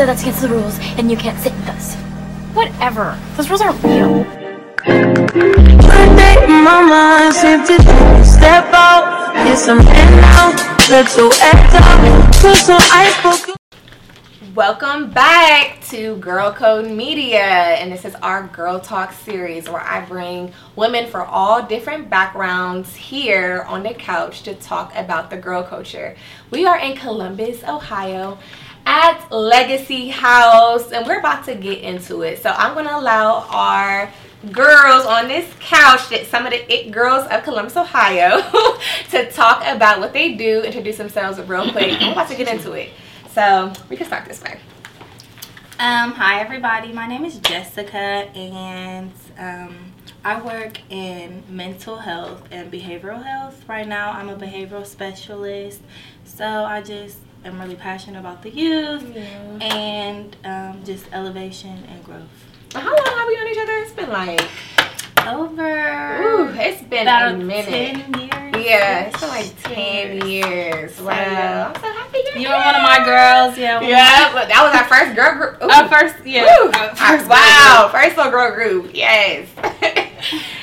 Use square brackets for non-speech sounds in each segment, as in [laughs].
said that's against the rules, and you can't sit with us. Whatever. Those rules aren't real. One day mama said to step out, get some air now, let your act out, put some ice broken. Welcome back to Girl Code Media, and this is our Girl Talk series where I bring women from all different backgrounds here on the couch to talk about the girl culture. We are in Columbus, Ohio at Legacy House, and we're about to get into it. So I'm gonna allow our girls on this couch that some of the it girls of Columbus, Ohio, [laughs] to talk about what they do, introduce themselves real quick. I'm about to get into it. So we can start this way. Um, hi everybody, my name is Jessica and um, I work in mental health and behavioral health. Right now I'm a behavioral specialist, so I just am really passionate about the youth and um, just elevation and growth. How long have we known each other? It's been like, Over ooh, it's been about a minute. 10 years. Yeah, it's been like 10 years. Wow. I'm so happy you're You were one of my girls, yeah. Yeah, but that was our first girl group. Ooh. Our first, yeah. Our first wow, first little girl group. Yes. [laughs]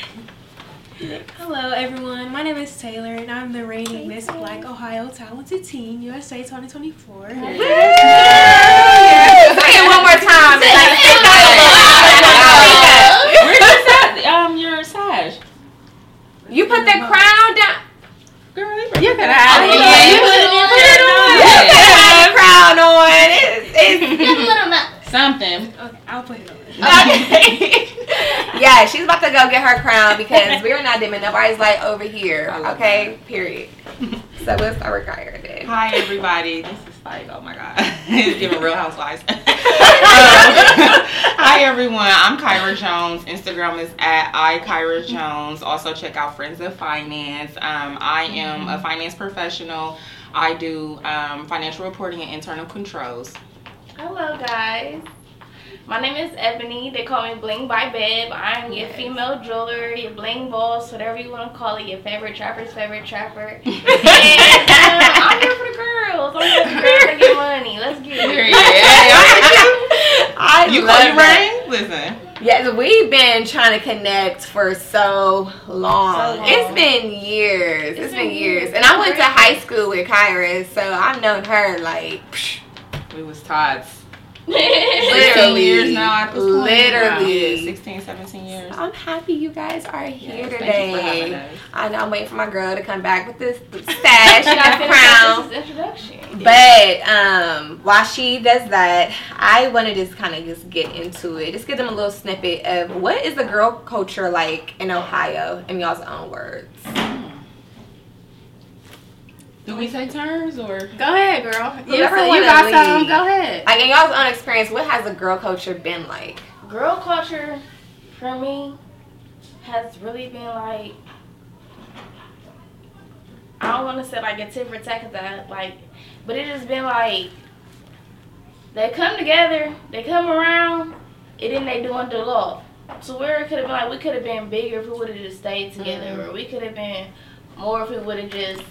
Hello everyone, my name is Taylor and I'm the reigning Miss Black Ohio Talented Teen USA 2024. Say it one more time. It's like, it's not Where's your sag? Um, your sash. You put the crown down. Girl, You could have it. Yeah, you put it Put it on. You can have the crown on. It's, it's Something. Okay, I'll put it on. Okay. yeah, she's about to go get her crown because we're not dimming. Nobody's like over here. I love Okay, period. So we'll start with Kyra then. Hi, everybody. This is like, oh my God. [laughs] it's giving Real Housewives. [laughs] Um, hi, everyone. I'm Kyra Jones. Instagram is at I Kyra Jones. Also, check out Friends of Finance. Um, I am a finance professional. I do um, financial reporting and internal controls. Hello, guys. My name is Ebony. They call me Bling by Beb. I'm your female jeweler, your bling boss, whatever you want to call it, your favorite trapper's favorite trapper. [laughs] and uh, I'm here for the girls. I'm here for the girls to get money. Let's get Period. [laughs] I Yeah, you love call you. Rain? Listen. Yes, we've been trying to connect for so long. So long. It's been years. It's it's been been years. years. And I went to high school with Kyra, so I've known her like psh, We was tots. Literally. 16 years now at this point. Literally. Wow. 16, 17 years. I'm happy you guys are here Yes, thank you for today. I know I'm waiting for my girl to come back with this stash and [laughs] the crown. this introduction. But um, while she does that, I want to just kind of just get into it. Just give them a little snippet of what is the girl culture like in Ohio, in y'all's own words. Do we take turns or? Go ahead, girl. You, Whoever said you wanna got some. Go ahead. Like in y'all's own experience, what has the girl culture been like? Girl culture, for me, has really been like. I don't want to say like a tit for tat, 'cause I like, but it just been like. They come together, they come around, and then they doing the law. So where it could have been like we could have been bigger if we would have just stayed together, mm-hmm. or we could have been more if we would have just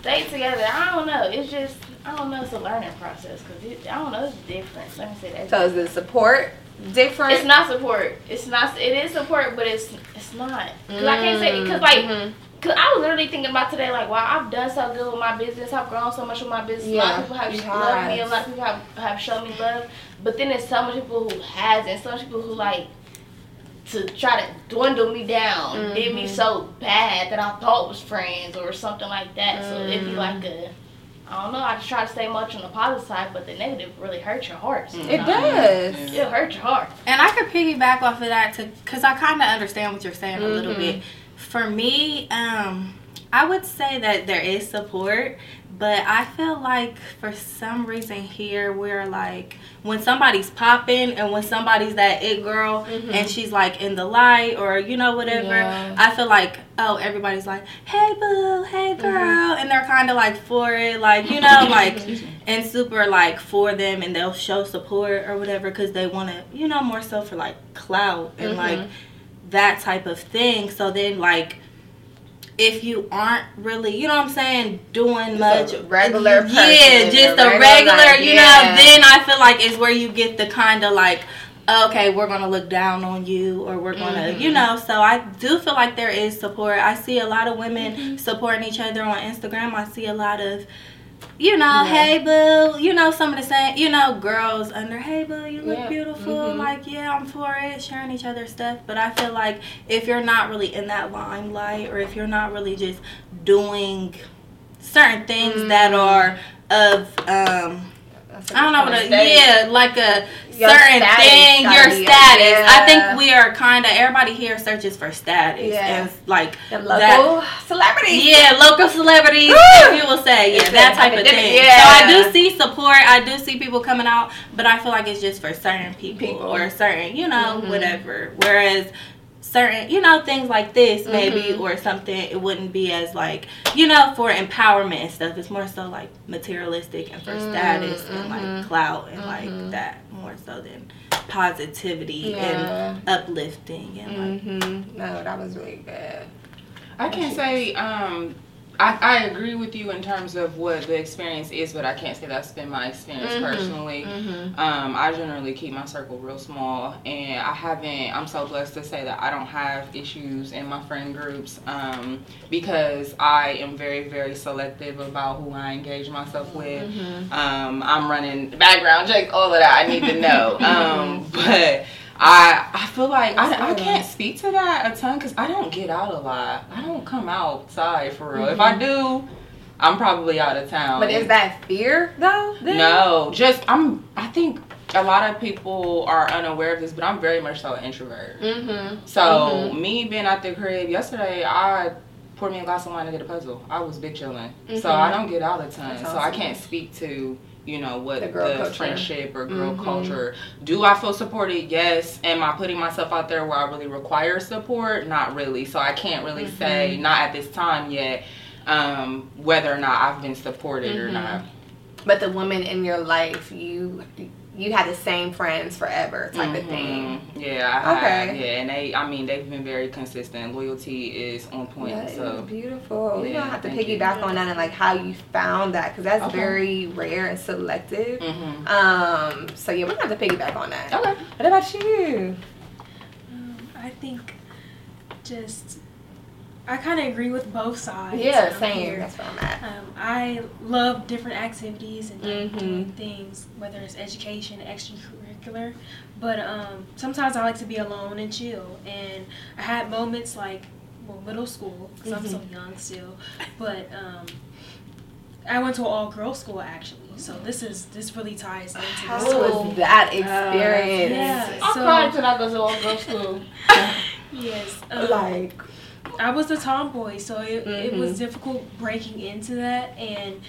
stayed together. I don't know. It's just I don't know. It's a learning process because I don't know. It's different. Let me say that. So is the support different? It's not support. It's not. It is support, but it's it's not. Cause I can't say because like Mhm. cause I was literally thinking about today like wow I've done so good with my business. I've grown so much with my business. a lot Yeah, of people have loved me. A lot of people have have shown me love. But then there's so much people who hasn't. So much people who like to try to dwindle me down, did me so bad that I thought was friends or something like that. So it'd be Mm. like a. I don't know. I just try to stay much on the positive side, but the negative really hurts your heart. It sometimes. does. It hurts your heart. And I could piggyback off of that to because I kind of understand what you're saying a little bit. For me, um, I would say that there is support, but I feel like for some reason here we're like when somebody's popping and when somebody's that it girl Mhm. and she's like in the light or you know whatever. Yeah. I feel like oh everybody's like hey boo hey Mm-hmm. girl and they're kind of like for it like you know [laughs] like and super like for them and they'll show support or whatever because they want to you know more so for like clout and Mhm. like that type of thing so then like if you aren't really, you know what I'm saying, doing much a regular person, yeah, just a regular regular, you yeah. know, then I feel like it's where you get the kind of like, okay, we're gonna look down on you, or we're gonna, Mm-hmm. you know. So I do feel like there is support. I see a lot of women Mm-hmm. supporting each other on Instagram. I see a lot of. You know, hey boo. You know some of the same. You know, girls under hey boo, you look Yeah. beautiful. Mhm. Like yeah, I'm for it. Sharing each other's stuff. But I feel like if you're not really in that limelight, or if you're not really just doing certain things that Mm. are of um I don't know what a, yeah, like a Your certain status thing, your status. I think we are kind of everybody here searches for status. Yeah. And like The that- local celebrities. yeah, local celebrities, if you will say, yeah, It's that type of thing. yeah. So I do see support. I do see people coming out, but I feel like it's just for certain people, People. or certain, you know, Mhm. whatever. Whereas certain, you know, things like this maybe Mhm. or something, it wouldn't be as like, you know, for empowerment and stuff. It's more so like materialistic and for status and like clout and like that more so than positivity Yeah. and uplifting and like Mm-hmm. No, that was really bad I can't say um I, I agree with you in terms of what the experience is, but I can't say that's been my experience Mhm. personally. Mm-hmm. Um, I generally keep my circle real small, and I haven't. I'm so blessed to say that I don't have issues in my friend groups um, because I am very, very selective about who I engage myself with. Mm-hmm. Um, I'm running background checks, all of that I need to know. [laughs] um, but I I feel like I, I can't speak to that a ton because I don't get out a lot. I don't come outside for real. If I mm-hmm. do, I'm probably out of town. But is that fear though? then? No, just I'm. I think a lot of people are unaware of this, but I'm very much so an introvert. Mm-hmm. So mm-hmm. me being at the crib yesterday, I poured me a glass of wine to get a puzzle. I was big chilling, so mm-hmm. I don't get out a ton. That's So I can't speak to you know what The the, girl culture. friendship or girl Mhm. culture. Do I feel supported? Yes. Am I putting myself out there where I really require support? Not really. So I can't really say not at this time yet. Um, whether or not I've been supported or Mhm. not. But the women in your life, you you had the same friends forever type of thing. Mhm. Yeah, I Okay. have. Yeah, and they, I mean, they've been very consistent. Loyalty is on point. That is so beautiful. we Yeah, don't have to thank you. piggyback on that and like how you found that because that's Okay. very rare and selective. Mhm. Um. So yeah, we're gonna have to piggyback on that. Okay. What about you? Um, I think just I kind of agree with both sides. Yeah, um, same. here. That's where I'm at. Um, I love different activities and like, Mhm. doing things, whether it's education, extracurricular. But um, sometimes I like to be alone and chill. And I had moments like, well, middle school, because I'm so young still. But um, I went to an all girls school actually. So this is this really ties into How this. was that experience? Yeah. I So- cried till I go to all girls school. [laughs] Yes. Um, Like, I was a tomboy, so it, it Mhm. was difficult breaking into that. And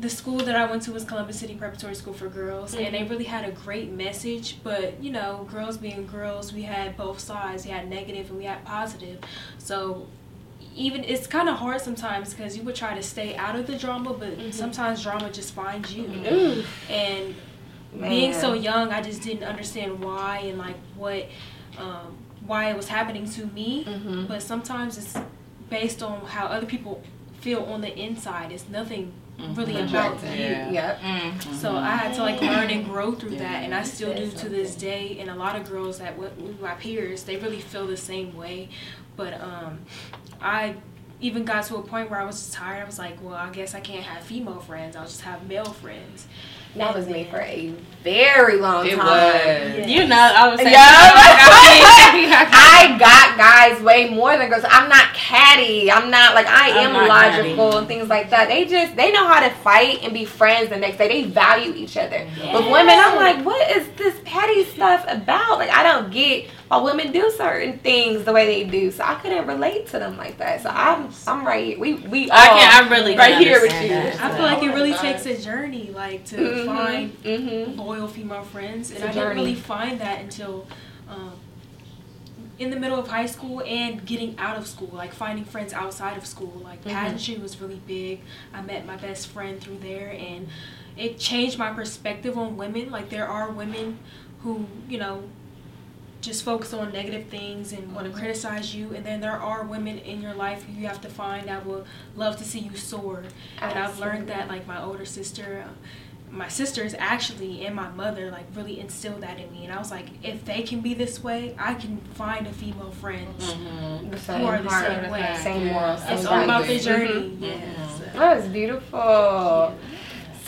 the school that I went to was Columbus City Preparatory School for Girls, and they really had a great message. But you know, girls being girls, we had both sides. We had negative and we had positive. So even it's kind of hard sometimes because you would try to stay out of the drama, but sometimes drama just finds you. ooh, And man. being so young, I just didn't understand why and like what, um, why it was happening to me. Mhm. But sometimes it's based on how other people feel on the inside. It's nothing really about Projecting. you. Yep. Mm-hmm. So I had to like learn and grow through that, and I still do to this day. And a lot of girls that w- my peers, they really feel the same way. But um, I even got to a point where I was just tired. I was like, well, I guess I can't have female friends. I'll just have male friends. That was me for a very long It time. was. You know, I was saying. Yeah. Oh, [laughs] I got guys way more than girls. I'm not catty. I'm not like I I'm am logical catty. and things like that. They just they know how to fight and be friends the next day. They value each other. With women, I'm like, what is this petty stuff about? Like I don't get why women do certain things the way they do. So I couldn't relate to them like that. So I'm I'm right here. We we I all can I really right here with you. that. I feel like it really takes a journey, like to Mhm, find mhm. loyal female friends, and I didn't really find that until um, in the middle of high school and getting out of school, like finding friends outside of school. Like Mhm. pageantry was really big. I met my best friend through there, and it changed my perspective on women. Like there are women who, you know, just focus on negative things and want to criticize you. And then there are women in your life you have to find that will love to see you soar. And I've learned that, like my older sister, uh, my sisters actually, and my mother, like really instilled that in me. And I was like, if they can be this way, I can find a female friend Mm-hmm. The who are the same way. Same morals. It's all about the values. journey. Mhm. Yeah. so- That was beautiful.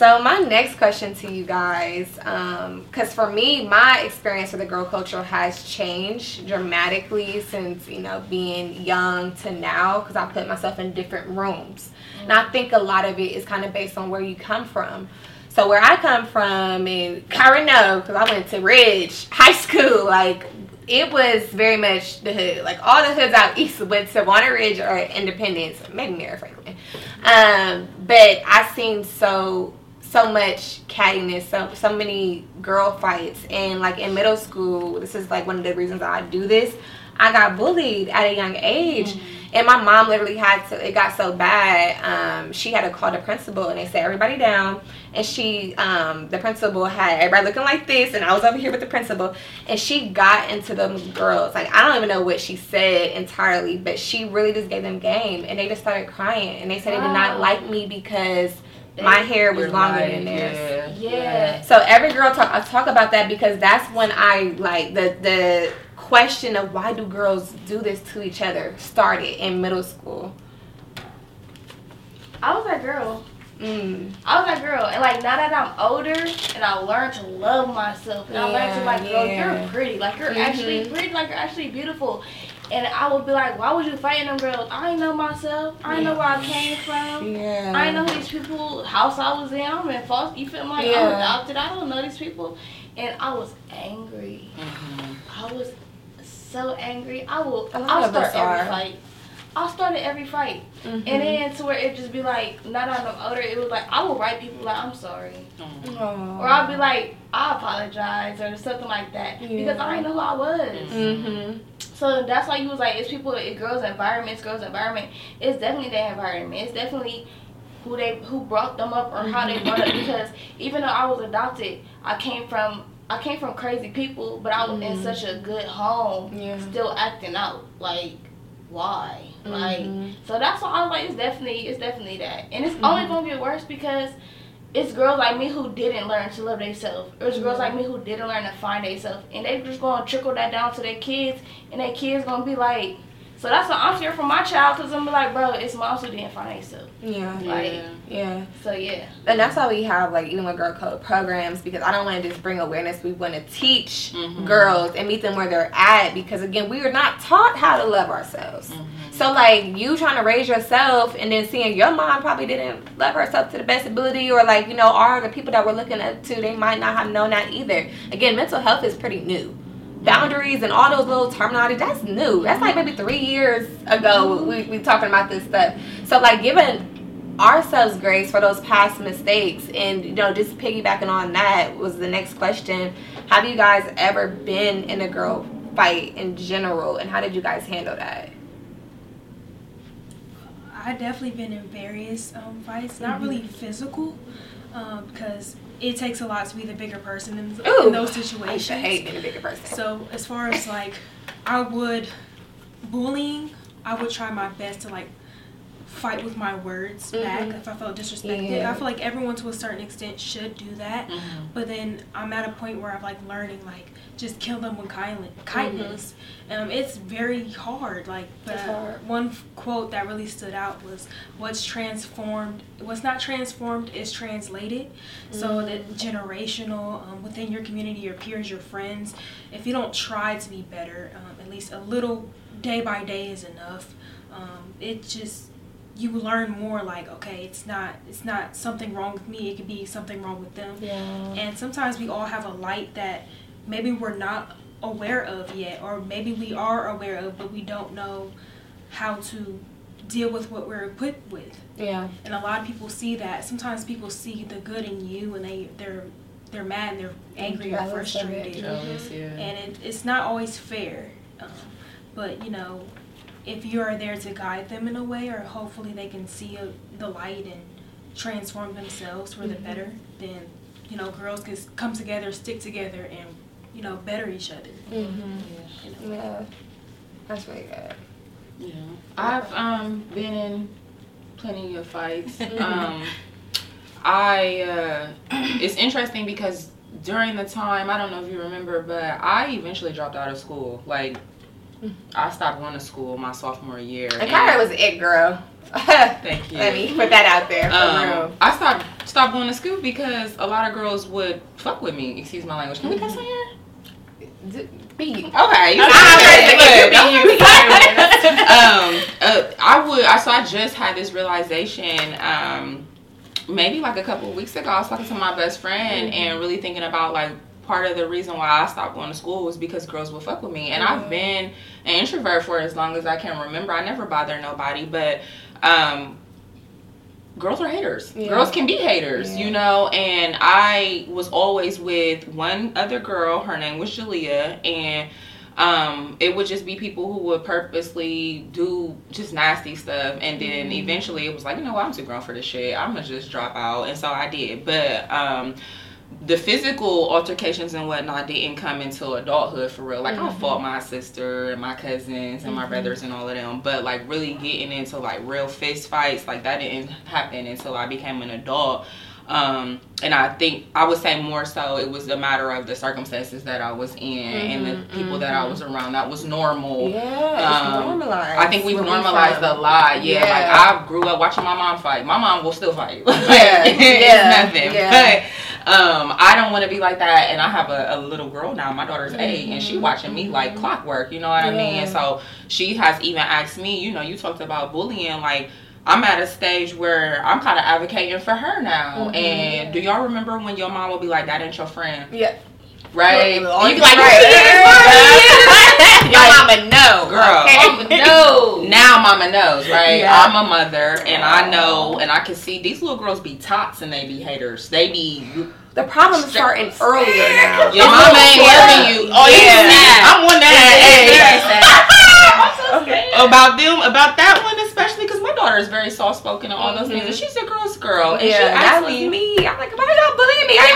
So my next question to you guys, because for me, my experience with the girl culture has changed dramatically since you know being young to now. Because I put myself in different rooms, and I think a lot of it is kind of based on where you come from. So where I come from, in know, because I went to Ridge High School, like it was very much the hood. Like all the hoods out east went to Walnut Ridge or Independence, maybe Marion-Franklin. Um, but I seen so so much cattiness, so so many girl fights, and like in middle school, this is like one of the reasons I do this. I got bullied at a young age, and my mom literally had to. It got so bad. Um, she had to call the principal, and they said everybody down. And she, um, the principal had everybody looking like this, and I was over here with the principal, and she got into them girls. Like I don't even know what she said entirely, but she really just gave them game, and they just started crying, and they said they did not like me because my hair was longer life, than theirs. Yeah. Yeah. So every girl talk I talk about that because that's when I like the the question of why do girls do this to each other started in middle school. I was that girl. Mm. I was that girl, and like now that I'm older and I learned to love myself, and I learned to like, girl, yeah. you're pretty, like you're Mhm. actually pretty, like you're actually beautiful. And I would be like, why would you fighting them girls? I ain't know myself. I know where I came from. Yeah. I know who these people house I was in. I'm in false. You feel me? Like I'm adopted. I don't know these people, and I was angry. Mhm. I was so angry. I will. I I'll start every fight. I'll start every fight, Mhm. and then to where it just be like, not on the older. It was like I will write people like I'm sorry, Aw. or I'll be like I apologize or something like that because I didn't know who I was. Mhm. So that's why you was like, it's people, it girls' environments, girls' environment. It's definitely their environment. It's definitely who they who brought them up or how they brought up. Because even though I was adopted, I came from I came from crazy people, but I was in Mhm. such a good home, Yeah. still acting out. Like, why? Like, Mhm. so that's why I was like, it's definitely it's definitely that, and it's Mm-hmm. only gonna get worse because. It's girls like me who didn't learn to love themselves. It's girls mm-hmm. like me who didn't learn to find themselves, and they just gonna trickle that down to their kids, and their kids gonna be like, so that's what I'm scared for my child, cause I'm like, bro, it's moms who didn't find themselves. Yeah. Like, Yeah. Yeah. so yeah. And that's why we have like even with girl code programs because I don't want to just bring awareness. We want to teach Mhm. girls and meet them where they're at because again we are not taught how to love ourselves. Mhm. So like you trying to raise yourself and then seeing your mom probably didn't love herself to the best ability or like you know are the people that we're looking up to they might not have known that either. Again, mental health is pretty new. Boundaries and all those little terminology that's new. That's like maybe three years ago we we talking about this stuff. So like giving ourselves grace for those past mistakes and you know just piggybacking on that was the next question. Have you guys ever been in a girl fight in general and how did you guys handle that? I definitely been in various um, fights, not really physical, um, because it takes a lot to be the bigger person in, Ooh, in those situations. I used to situations. hate being a bigger person. So as far as like, I would bullying, I would try my best to like fight with my words back Mhm. if I felt disrespected. Yeah. I feel like everyone to a certain extent should do that. Mhm. But then I'm at a point where I'm like learning like just kill them with kindly, kindness. Um, it's very hard. Like, but hard. one quote that really stood out was, "What's transformed, what's not transformed is translated." So that generational um, within your community, your peers, your friends. If you don't try to be better, um, at least a little day by day is enough. Um, it just you learn more like okay it's not it's not something wrong with me it could be something wrong with them Yeah. and sometimes we all have a light that maybe we're not aware of yet, or maybe we are aware of, but we don't know how to deal with what we're equipped with. Yeah. And a lot of people see that. Sometimes people see the good in you, and they they're they're mad, and they're angry or Jealous it. frustrated, Jealous, yeah. and it, it's not always fair. Um, but you know, if you are there to guide them in a way, or hopefully they can see a, the light and transform themselves for the better, then you know girls can come together, stick together, and you know, better each other. Mm-hmm. Yeah. That's really good. Yeah, I've um been in plenty of fights. [laughs] um, I uh, it's interesting because during the time I don't know if you remember, but I eventually dropped out of school. Like I stopped going to school my sophomore year. And Kyra was it girl. [laughs] Thank you. Let me put that out there for Um, real. I stopped stopped going to school because a lot of girls would fuck with me. Excuse my language. Can we cuss on here? Be Okay. You okay, you don't- um, uh, I would. I so I just had this realization. Um, maybe like a couple of weeks ago, I was talking to my best friend and really thinking about like part of the reason why I stopped going to school was because girls would fuck with me, and I've been an introvert for as long as I can remember. I never bother nobody, but um, girls are haters. Yeah. Girls can be haters, Yeah. you know. And I was always with one other girl. Her name was Jalea, and um, it would just be people who would purposely do just nasty stuff. And then Mm-hmm. eventually, it was like, you know what, I'm too grown for this shit. I'm gonna just drop out, and so I did. But um, the physical altercations and whatnot didn't come until adulthood for real. Like I fought my sister and my cousins and my brothers and all of them, but like really getting into like real fist fights, like that didn't happen until I became an adult. Um, and I think I would say more so it was a matter of the circumstances that I was in and the people that I was around. That was normal. Yeah, Um, normalized. I think we've where we normalized a lot. Yeah, Yeah. like I grew up watching my mom fight. My mom will still fight. [laughs] Like, Yeah, it's yeah, nothing. yeah. But um, I don't want to be like that. And I have a, a little girl now. My daughter's eight, and she watching me like clockwork. You know what I mean? Mm-hmm. And so she has even asked me. You know, you talked about bullying, like. I'm at a stage where I'm kind of advocating for her now. Mm-hmm. And do y'all remember when your mom would be like, "That ain't your friend," Yeah. Right? You be like, right. "You [laughs] Your Like, mama know, Girl. Okay? [laughs] no. now mama knows, right? Yeah. I'm a mother and I know and I can see these little girls be tots and they be haters. They be The problem is starting earlier now. [laughs] your mama ain't loving you. Oh yeah, Yeah. I'm one that Okay. about them about that one especially because my daughter is very soft spoken and all those things mm-hmm. and she's a girl's girl and she Yeah, asked was me. I'm like, why y'all bullying me? I ain't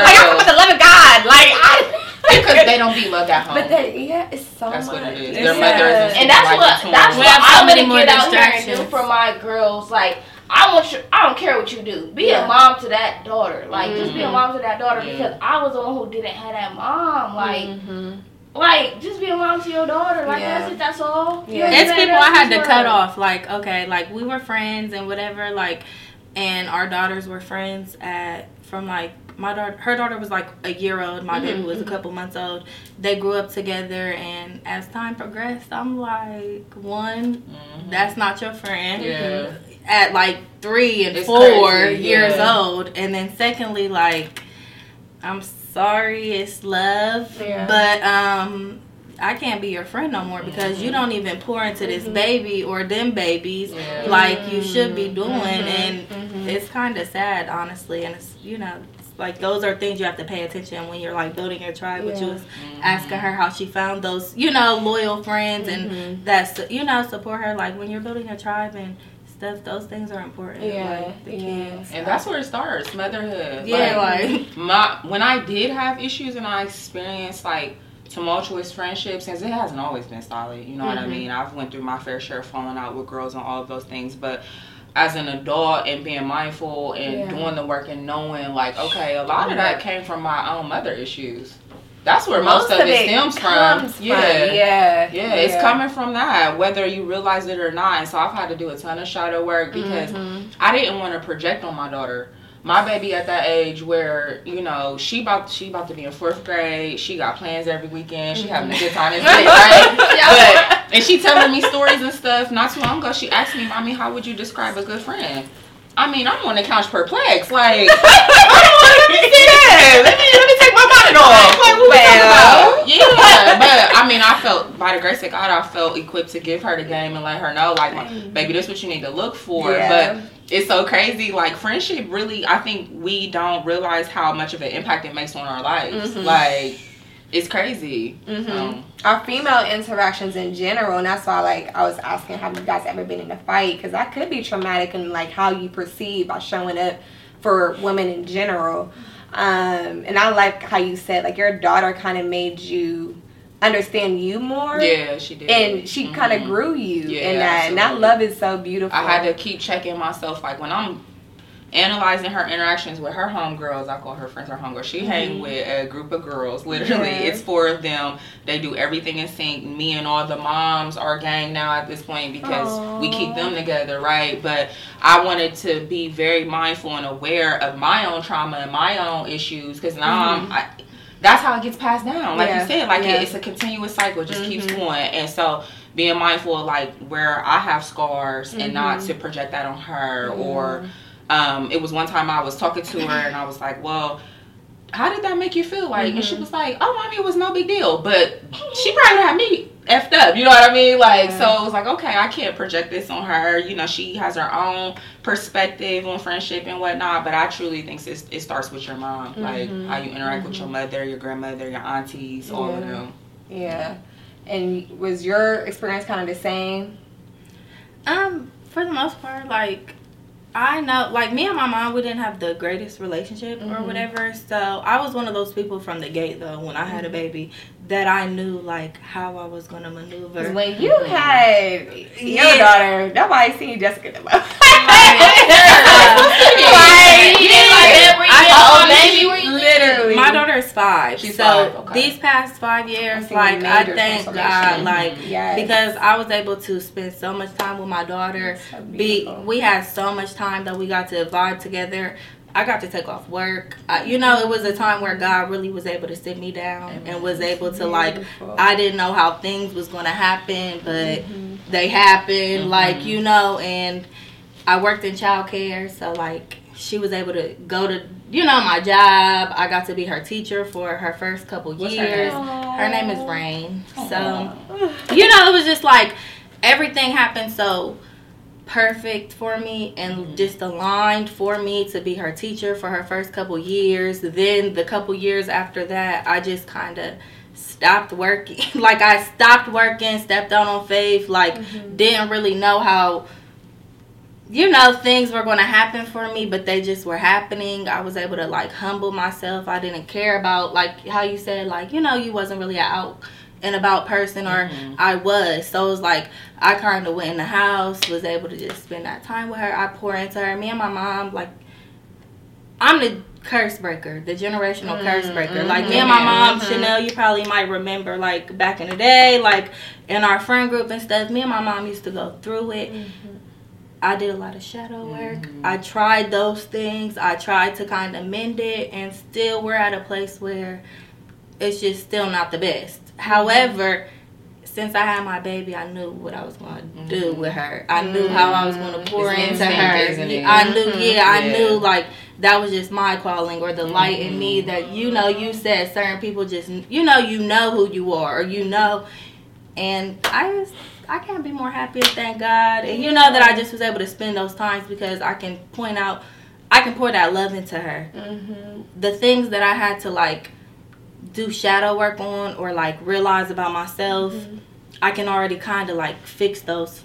like, I'm with the love of God. Like, I. Because they don't be loved at home. But that, yeah, it's so That's much. what it is. It's Their mother sad. isn't And that's what that's what We have so I'm many gonna more get out here and do for my girls. Like I want you. I don't care what you do. Be Yeah. a mom to that daughter. Like just be a Mhm. mom to that daughter Yeah. because I was the one who didn't have that mom. Like Mhm. like just be a mom to your daughter. Like Yeah. that's it. That's all. Yeah. know what I'm It's people I had to just cut off. Like, okay, like we were friends and whatever, like, and our daughters were friends at from like my daughter. Her daughter was like a year old. My baby was a couple months old. They grew up together, and as time progressed, I'm like, one, Mhm. that's not your friend. Yeah. At like three and It's four crazy, years yeah. old, and then secondly, like, I'm sorry, it's love, Yeah. but um. I can't be your friend no more because you don't even pour into this baby or them babies Yeah. like you should be doing, Mhm. and it's kind of sad, honestly. And it's you know, like those are things you have to pay attention when you're like building your tribe. Which Yeah. was asking her how she found those, you know, loyal friends and mm-hmm. that's you know support her. Like when you're building a tribe and stuff, those things are important. Yeah, like the yeah. kids. And that's where it starts, motherhood. Yeah, Like, like my when I did have issues and I experienced like tumultuous friendships, since it hasn't always been solid, you know what I mm-hmm. mean. I've went through my fair share of falling out with girls and all of those things, but as an adult and being mindful and Yeah. doing the work and knowing like okay, a lot of that came from my own mother issues. That's where most, of it stems from. from. Yeah. yeah, Yeah, it's coming from that, whether you realize it or not. So I've had to do a ton of shadow work because Mm-hmm. I didn't want to project on my daughter. My baby at that age where, you know, she about she about to be in fourth grade. She got plans every weekend. She having a good time, it's lit, [laughs] right? But and she telling me stories and stuff. Not too long ago, she asked me, "Mommy, how would you describe a good friend?" I mean, I'm on the couch perplexed. Like, [laughs] I don't want to see that. Let me let me take my bonnet off. Like, what we talking about? Yeah, but I mean, I felt by the grace of God, I felt equipped to give her the game and let her know, like, like, baby, this is what you need to look for. Yeah. But it's so crazy. Like friendship, really, I think we don't realize how much of an impact it makes on our lives. Mhm. Like, it's crazy. Mhm. Um, Our female interactions in general, and that's why like I was asking, have you guys ever been in a fight? Because that could be traumatic and like how you perceive by showing up for women in general. Um, and I like how you said like your daughter kind of made you understand you more. Yeah, she did. And she kind of grew you Yeah, in that, and that love is so beautiful. I had to keep checking myself. Like when I'm analyzing her interactions with her homegirls, I call her friends her homegirls. She hang with a group of girls. Literally, Yeah. it's four of them. They do everything in sync. Me and all the moms are gang now at this point because we keep them together, right? But I wanted to be very mindful and aware of my own trauma and my own issues because now I'm. I, that's how it gets passed down. Like Yeah, you said, like yeah. it, it's a continuous cycle. It just keeps Mhm. going. And so being mindful of like where I have scars and not Mhm. to project that on her or um it was one time I was talking to her and I was like, Well, how did that make you feel? Like and she Mm-hmm. was like, Oh mommy, it was no big deal. But she probably had me effed up, you know what I mean? Like Yeah. so it was like, okay, I can't project this on her. You know, she has her own perspective on friendship and whatnot, but I truly think it's, it starts with your mom. Like Mhm. how you interact with your mother, your grandmother, your aunties, all of them. Yeah. And was your experience kind of the same? Um, for the most part, like I know, like me and my mom, we didn't have the greatest relationship or Mhm. whatever. So I was one of those people from the gate, though, when I had a baby, that I knew like how I was gonna maneuver. when you had your Yeah. daughter, nobody seen Jessica the [laughs] [laughs] [laughs] most. Like, you didn't like every year, oh, baby, Literally. My daughter is five, She's so five, okay. these past five years, I've like I major thank God, like Yes. because I was able to spend so much time with my daughter. So Be we had so much time that we got to vibe together. I got to take off work. I, you know, it was a time where God really was able to sit me down and was able to like. Beautiful. I didn't know how things was gonna happen, but Mhm. they happened. Mhm. Like you know, and I worked in childcare, so like she was able to go to you know my job. I got to be her teacher for her first couple What's her years. name? Her name is Rain. So Aw. you know, it was just like everything happened so perfect for me and Mhm. just aligned for me to be her teacher for her first couple years. Then the couple years after that, I just kind of stopped working. [laughs] like I stopped working, stepped out on faith, like didn't really know how you know things were going to happen for me but they just were happening. I was able to like humble myself. I didn't care about like how you said like you know you wasn't really out and about person or Mhm. i was. So it was like i kind of went in the house was able to just spend that time with her. I pour into her. Me and my mom like i'm the curse breaker the generational curse breaker. Like me and my mom Mhm. chanel you probably might remember like back in the day like in our friend group and stuff me and my mom used to go through it I did a lot of shadow work. Mhm. I tried those things. I tried to kind of mend it, and still we're at a place where it's just still not the best. However, since I had my baby, I knew what I was going to do Mhm. with her. I knew how I was going to pour It's into her. it? I knew, yeah, I Yeah. knew like that was just my calling or the light in me that you know. You said certain people just you know you know who you are or you know, and I just I can't be more happy and thank God. And you know that I just was able to spend those times because I can point out, I can pour that love into her. Mhm. The things that I had to like do shadow work on or like realize about myself, I can already kind of like fix those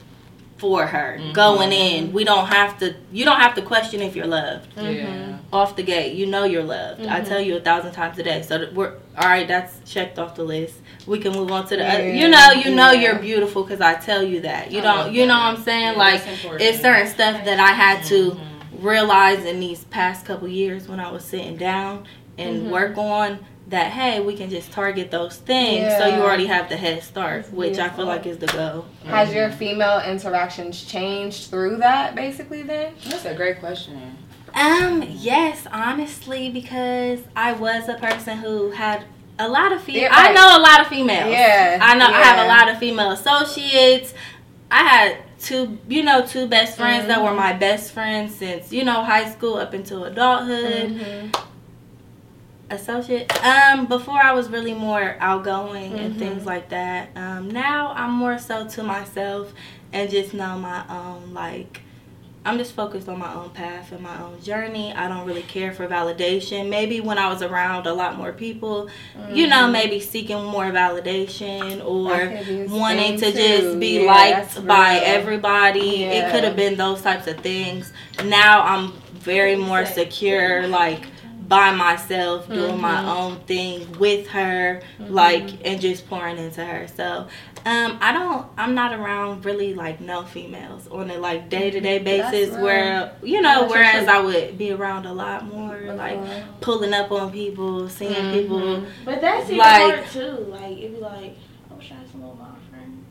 for her Mhm. going in. We don't have to, you don't have to question if you're loved Yeah. off the gate. You know you're loved. I Mhm. tell you a thousand times a day. So we're all right. That's checked off the list. We can move on to the other. You know, you know yeah. you're beautiful because I tell you that. You I don't. love You know what I'm saying? Yeah, like it's certain stuff that I had to Mhm. realize in these past couple years when I was sitting down and Mhm. work on that. Hey, we can just target those things. Yeah. So you already have the head start, That's which I feel like is the goal. Has your female interactions changed through that, basically? Then. That's a great question. Um, yes, honestly, because I was a person who had a lot of female. Yeah, I know a lot of females. Yeah, I know I have a lot of female associates. I had two, you know, two best friends that were Mhm. my best friends since you know high school up until adulthood. Mhm. Associate. Um, before I was really more outgoing and Mhm. things like that. Um, now I'm more so to myself and just know my own like. I'm just focused on my own path and my own journey. I don't really care for validation. Maybe when I was around a lot more people, you know, Mhm. maybe seeking more validation or That could be a wanting to just be Yeah, liked by everybody. It could have been those types of things. Now I'm very more secure, like by myself, doing my Mm-hmm. own thing with her, like, and just pouring into her. So, um, I don't, I'm not around really like no females on a like day to day basis That's where, you know, That's whereas true. I would be around a lot more, like pulling up on people, seeing Mm-hmm. people. But that's even Like- hard too. Like it'd be like, I wish I had some of my friends.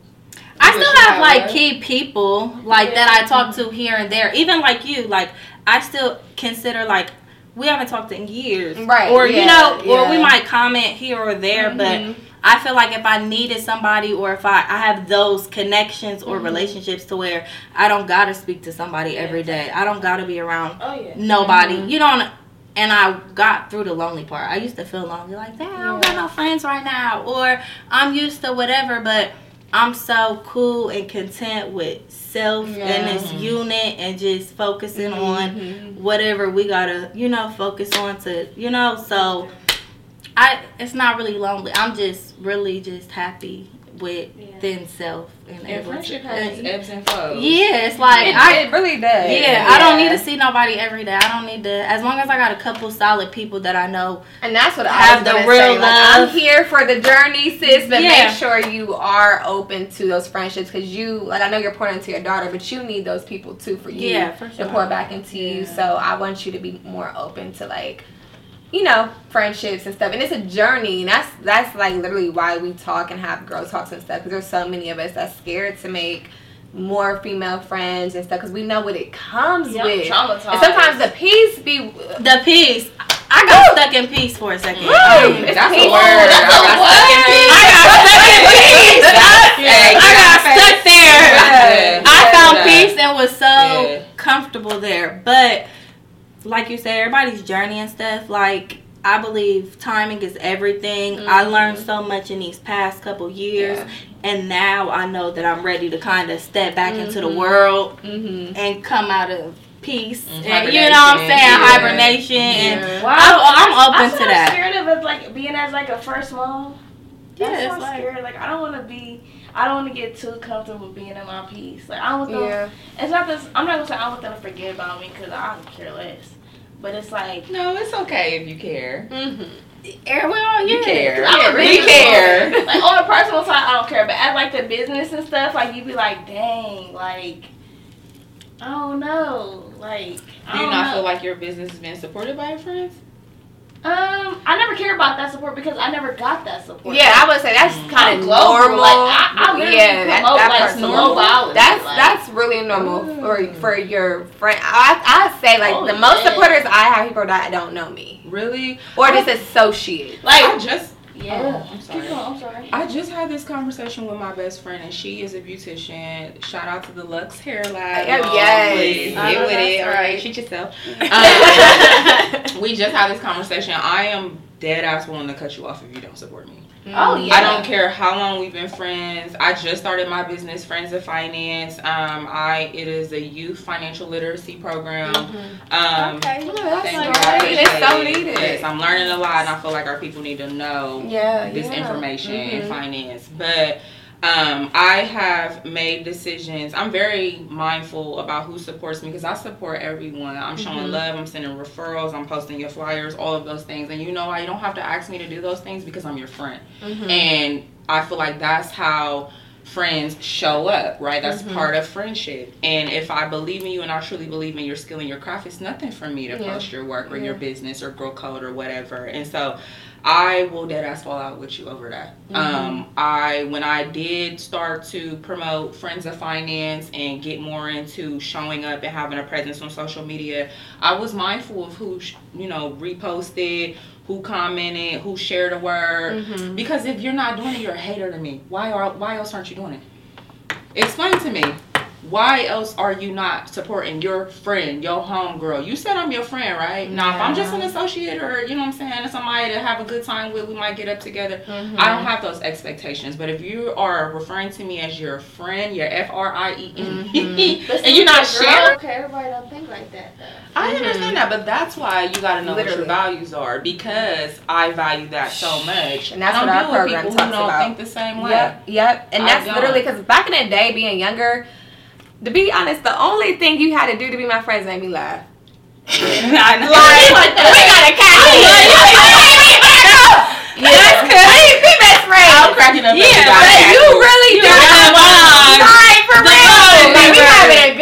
I still have like key people like that I talk to here and there. Even like you, like I still consider like we haven't talked in years, Right, Or you yeah, know, or we might comment here or there, but mm-hmm. I feel like if I needed somebody or if I, I have those connections or mm-hmm. relationships to where I don't gotta speak to somebody every day. I don't gotta be around Oh yeah. nobody. Mm-hmm. You know, and I got through the lonely part. I used to feel lonely, like, damn, I don't got no friends right now, or I'm used to whatever, but I'm so cool and content with self and this mm-hmm. unit and just focusing mm-hmm. on whatever we gotta, you know, focus on to, you know, so I it's not really lonely. I'm just really just happy with thin self and, And friendship has and- ebbs and flows. yeah, it's like It, I it really does. yeah, I don't need to see nobody every day. I don't need to. As long as I got a couple solid people that I know. And that's what I have the real say. love. Like, I'm here for the journey, sis, but Yeah. make sure you are open to those friendships because you, like, I know you're pouring into your daughter, but you need those people too for you Yeah, for sure. to pour back into you. So I want you to be more open to like, you know, friendships and stuff. And it's a journey, and that's that's like literally why we talk and have girl talks and stuff because there's so many of us that's scared to make more female friends and stuff because we know what it comes Yeah, I'm with. And sometimes the peace be The peace. I got stuck in peace for a second. Woo! Um, It's That's a word. That's I a got word. stuck in peace. I got stuck in peace. Hey, I got stuck there. Yeah. I found Yeah. peace and was so Yeah. comfortable there. But like you said, everybody's journey and stuff. Like I believe timing is everything. I learned so much in these past couple years, Yeah. and now I know that I'm ready to kind of step back into the world Mm-hmm. and come out of peace. Mm, And, you know what I'm saying? hibernation, yeah. And Wow. I'm, I'm I'm open to that. scared of it, like being as like a first mom. Yeah, That's it's so like- scared. Like I don't want to be. I don't want to get too comfortable being in my peace. Like I don't want them. Yeah. It's not this. I'm not gonna say I want them to forget about me because I don't care less. But it's like No, it's okay if you care. Mm-hmm. Yeah, well, You care. I'm a we business care. Like on a personal side, I don't care. But at like the business and stuff, like you'd be like, dang, like I don't know, like Do you don't not know. feel like your business is being supported by your friends? Um, I never care about that support because I never got that support. Yeah, I would say that's Mm. kind of global, normal. like, I- I literally yeah, promote, that like, part's slow violence, That's like- that's really normal for for your friend. I I say like Oh, the most yeah. supporters I have people that don't know me Really? or just associate. like I just yeah. I'm Keep sorry. going, I'm sorry. I just had this conversation with my best friend, and she is a beautician. Shout out to the Lux Hair Lab. Oh, yes. Get know with it. All right, right. treat yourself. [laughs] Um, we just had this conversation. I am dead ass willing to cut you off if you don't support me. Oh yeah. I don't care how long we've been friends. I just started my business, Friends of Finance. Um, I it is a youth financial literacy program. Um, Okay. Yeah, that's Thank so. I great. appreciate It's so it. needed. Yes, I'm learning a lot, and I feel like our people need to know yeah, this yeah. information in Mhm. finance. But um, I have made decisions. I'm very mindful about who supports me because I support everyone. I'm showing Mhm. love. I'm sending referrals. I'm posting your flyers. All of those things. And you know, why? you don't have to ask me to do those things because I'm your friend. Mhm. And I feel like that's how friends show up, right? That's Mhm. part of friendship. And if I believe in you and I truly believe in your skill and your craft, it's nothing for me to Yeah. post your work or your business or Girl Code or whatever. And so I will dead ass fall out with you over that. Um, I when I did start to promote Friends of Finance and get more into showing up and having a presence on social media, I was mindful of who sh- you know reposted, who commented, who shared a word. Mhm. Because if you're not doing it, you're a hater to me. Why are why else aren't you doing it? Explain to me. Why else are you not supporting your friend, your homegirl? You said I'm your friend, right? Now, if I'm just an associate or, you know what I'm saying, somebody to have a good time with, we might get up together. Mm-hmm. I don't have those expectations. But if you are referring to me as your friend, your F R I E N, Mm-hmm. [laughs] And you're not sharing, Okay, everybody don't think like that though. I understand that, but that's why you got to know what your values are because I value that so much. And that's I don't what our program people who don't about. think the same way. Yep, yep. And I that's don't. literally because back in the day, being younger, to be honest, the only thing you had to do to be my friends made me laugh. we got. Yeah. Best. I'm cracking up. Yeah, but you really do. Like, for real. We having a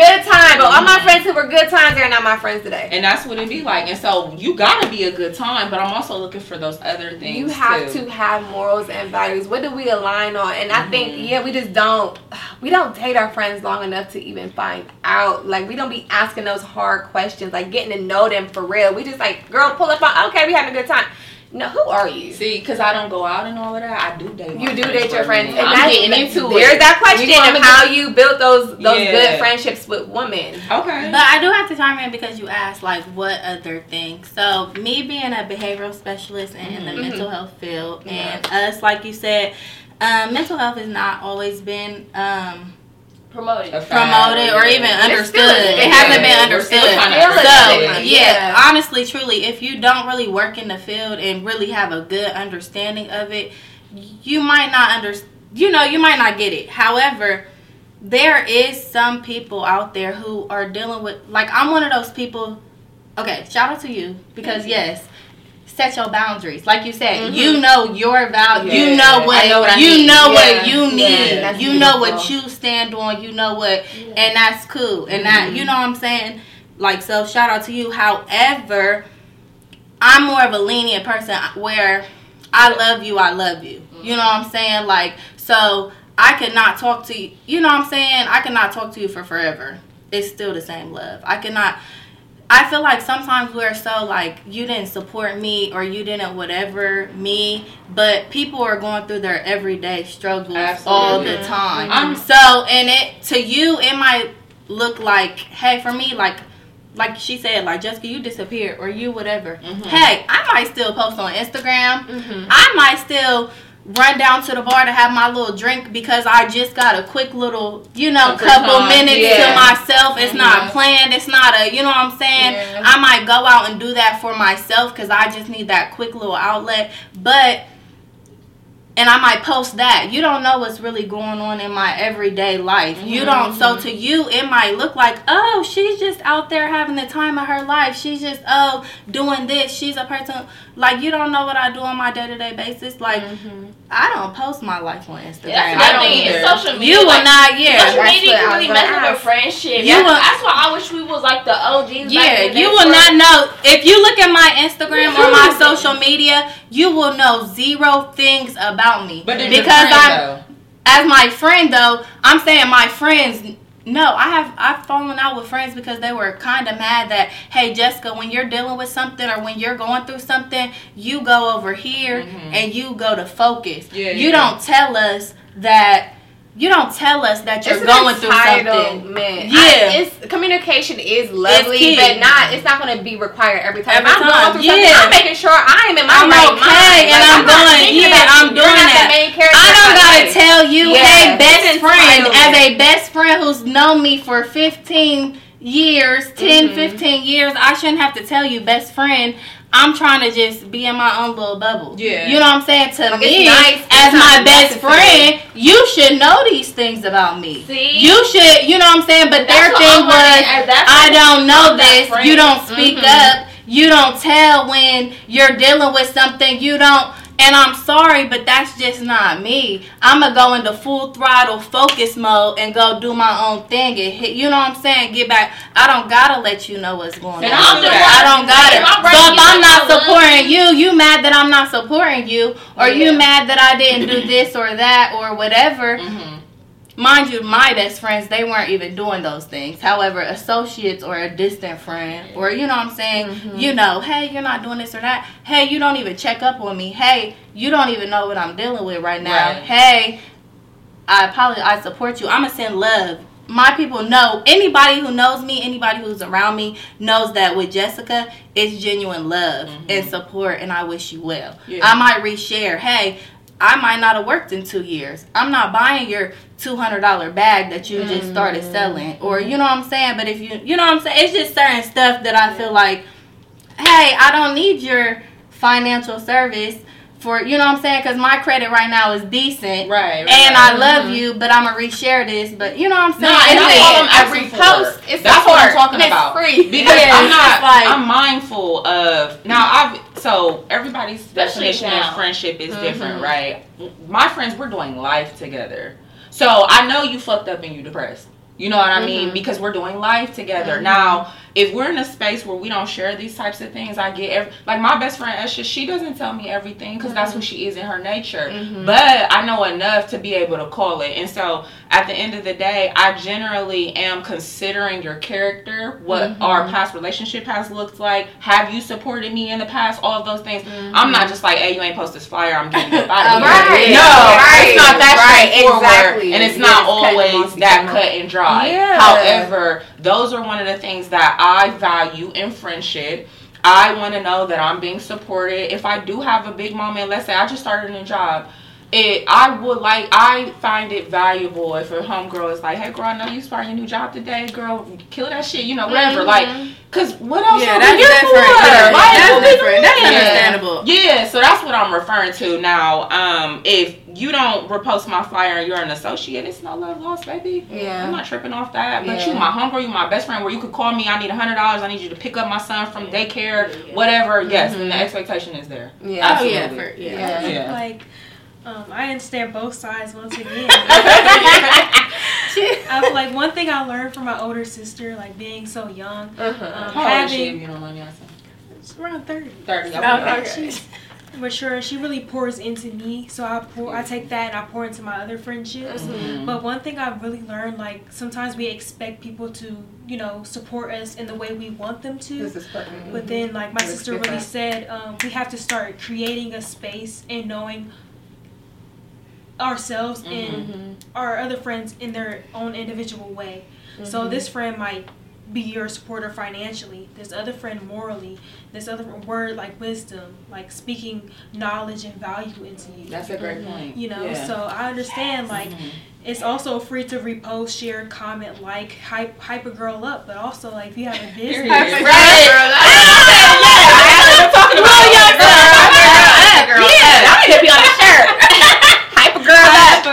catch my friends who were good times are not my friends today. And that's what it be like. And so you gotta be a good time, but I'm also looking for those other things. You have too. to have morals and values. What do we align on? And I Mm-hmm. think, yeah, we just don't. We don't date our friends long enough to even find out. Like we don't be asking those hard questions, like getting to know them for real. We just like, girl, pull up on. Okay, we having a good time. No, who are you? See, because I don't go out and all of that, I do date. my You do date your friends, and I'm getting into There's it. that question of how you built those those Yeah. good friendships with women. Okay. But I do have to chime in because you asked like what other things. So me being a behavioral specialist and in the Mhm. mental health field, and us like you said, um, mental health has not always been um, Promoted. A fact. promoted or even understood. still a It stigma. hasn't been We're understood. still kinda So yeah, yeah. honestly, truly, if you don't really work in the field and really have a good understanding of it, you might not under, you know, you might not get it. However, there is some people out there who are dealing with like I'm one of those people. Okay, shout out to you because yes. Set your boundaries, like you said. You know your value. Yeah, you know what, I know what I you need. know what you need. that's you know what you stand on. You know what and that's cool. And that Mm-hmm. you know what I'm saying? Like so shout out to you. However, I'm more of a lenient person where I love you, I love you. You know what I'm saying? Like so I could not talk to you you know what I'm saying? I cannot talk to you for forever. It's still the same love. I cannot I feel like sometimes we're so like you didn't support me or you didn't whatever me, but people are going through their everyday struggles all the time. I'm- so and it to you it might look like hey for me like like she said like Jessica you disappeared or you whatever. Hey, I might still post on Instagram. Mm-hmm. I might still run down to the bar to have my little drink because I just got a quick little, you know, couple time, minutes yeah. to myself. It's not Mhm. planned. It's not a, you know what I'm saying? Yeah. I might go out and do that for myself because I just need that quick little outlet. But and I might post that. You don't know what's really going on in my everyday life. You mm-hmm. don't. So mm-hmm. to you, it might look like, oh, she's just out there having the time of her life. She's just oh doing this. She's a person like you don't know what I do on my day to day basis. Like mm-hmm. I don't post my life on Instagram. That's I the don't thing. either. Social media. you will like, not. Yeah. Social That's media can really gonna mess with a friendship. You that's, will- that's why I wish we was like the OGs. back Yeah, in you day will for- not know if you look at my Instagram or my [laughs] social media. You will know zero things about me But because I'm though. as my friend though. I'm saying my friends. No, I have I've fallen out with friends because they were kind of mad that hey Jessica, when you're dealing with something or when you're going through something, you go over here mm-hmm. and you go to focus. Yeah, you yeah. don't tell us that. You don't tell us that you're It's going through something. entitlement. Yeah. I, it's communication is lovely, key. but not. It's not going to be required every time. Every If I'm time, going through something. I'm making sure I am in my I'm right okay, mind. and Like, I'm not doing- thinking yeah, I'm you. doing that. The main character I don't gotta tell you, Yeah, hey, best friend, as a best friend who's known me for 15 years, 10, Mm-hmm. 15 years, I shouldn't have to tell you, best friend. I'm trying to just be in my own little bubble. Yeah. You know what I'm saying? To Like, me, nice. as my best friend, you should know these things about me. See? You should, you know what I'm saying? But That's their thing was, I don't know this. You don't speak Mhm. up. You don't tell when you're dealing with something. You don't. And I'm sorry, but that's just not me. I'm going to go into full throttle focus mode and go do my own thing and hit, you know what I'm saying? Get back. I don't got to let you know what's going And on. I'm I don't got it. So if I'm not something I love supporting you, you mad that I'm not supporting you, or you mad that I didn't do [clears throat] this or that or whatever. Mhm. Mind you, my best friends, they weren't even doing those things. However, associates or a distant friend, or you know what I'm saying, Mm-hmm. you know, hey, you're not doing this or that. Hey, you don't even check up on me. Hey, you don't even know what I'm dealing with right now. Right. Hey, I apologize. I support you. I'm going to send love. My people know, anybody who knows me, anybody who's around me, knows that with Jessica, it's genuine love and support, and I wish you well. Mm-hmm. Yeah. I might reshare, hey, I might not have worked in two years. I'm not buying your two hundred dollar bag that you just started Mm-hmm. selling, or you know what I'm saying. But if you, you know what I'm saying, it's just certain stuff that I feel like, hey, I don't need your financial service for, you know what I'm saying, because my credit right now is decent, Right, right, And. I love mm-hmm. you, but I'm gonna reshare this. But you know what I'm saying? No, and It's that's all I'm every post is That's what I'm talking it's about. free. [laughs] Because Yeah, I'm not. like- I'm mindful of now. I've so everybody's definition now. of friendship is Mhm. different, mm-hmm. right? My friends, we're doing life together, so I know you fucked up and you depressed. You know what I mean? Mm-hmm. Because we're doing life together. Now, if we're in a space where we don't share these types of things, I get every, like my best friend Esha. She doesn't tell me everything because that's mm-hmm. who she is in her nature. Mm-hmm. But I know enough to be able to call it. And so at the end of the day, I generally am considering your character, what our past relationship has looked like. Have you supported me in the past? All of those things. I'm not just like, hey, you ain't post this flyer. I'm getting you up out of [laughs] here. Right. No, Right. it's not that Right. straightforward, Exactly. and it's not always that cut and dry. Yeah. However, those are one of the things that I value in friendship. I want to know that I'm being supported. If I do have a big moment, let's say I just started a new job, it I would like I find it valuable if a homegirl is like, "Hey, girl, I know you starting a new job today, girl. Kill that shit, you know, whatever." Like, cause what else? Yeah, are we that's here different. for? Yeah, Like, that's what we different. That's doing? understandable. Yeah, so that's what I'm referring to now. Um, if you don't repost my flyer and you're an associate, it's no love lost, baby. Yeah. I'm not tripping off that. But Yeah. you my homegirl, you my best friend where you could call me, I need a hundred dollars, I need you to pick up my son from daycare, whatever. Yes, and the expectation is there. Yeah. Oh yeah, Absolutely. for, yeah. Yeah. Yeah. Like, um, I understand both sides once again. [laughs] I feel like one thing I learned from my older sister, like being so young, Uh-huh. um, How old is she, if having you don't mind me asking? it's around thirty. Thirty. Um, Okay. she's mature. She really pours into me, so I pour. I take that and I pour into my other friendships. Mhm. But one thing I've really learned, like sometimes we expect people to, you know, support us in the way we want them to. This is. But then, like my Let's sister really that. said, um, we have to start creating a space and knowing ourselves mm-hmm. and our other friends in their own individual way. So mm-hmm. this friend might be your supporter financially. This other friend morally. This other word like wisdom, like speaking knowledge and value into you. That's a great mm-hmm. point. You know, Yeah. so I understand like it's also free to repost, share, comment, like, hype, hype a girl up, but also like if you have a business, Period. Right. I'm talking about young girl. Yeah, that need to be on a shirt. Hype a girl up. [laughs] a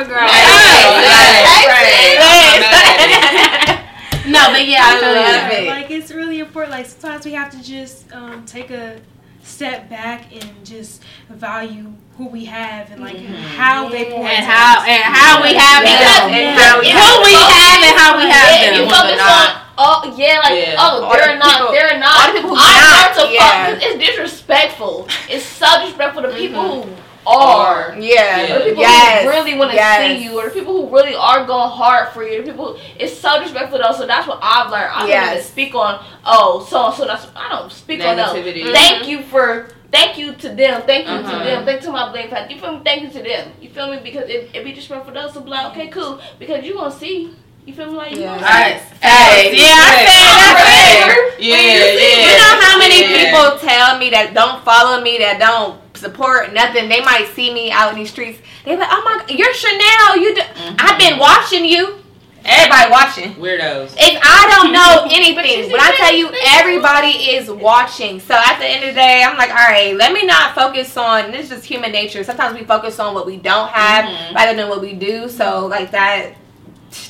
girl. Right, right, right. No, but yeah, I feel love you. it. Like it's really important. Like sometimes we have to just um, take a step back and just value who we have and like how they pour And how us. and how we have Yeah. because And how we- who we have and how we have Yeah, them. you focus on oh yeah, like Yeah. oh All they're the not people- they're not. all the people who I not, to yeah. fuck. It's disrespectful. It's so disrespectful to people who are. Yeah. Or the people Yes. who really want to Yes. see you, or the people who really are going hard for you, the people it's so disrespectful though. So that's what I've learned. I don't even speak on oh so so. That's I don't speak on them. Negativity. Thank you for thank you to them. Thank you Uh-huh. to them. Thank you to my blame fact. You feel me? Thank you to them. You feel me? Because it it be disrespectful to us to be like okay cool because you gonna see. You feel me? Like you Yeah. gonna Right. see. Hey, Yeah, I said that. Yeah, yeah. You know how many Yeah. people tell me that don't follow me, that don't support nothing. They might see me out in these streets. They like, oh my, you're Chanel. You, do- I've been watching you. Everybody watching. Weirdos. If I don't know But [laughs] anything, you when I tell you everybody is watching. So at the end of the day, I'm like, all right, let me not focus on this is just human nature. Sometimes we focus on what we don't have Mhm. rather than what we do. So like that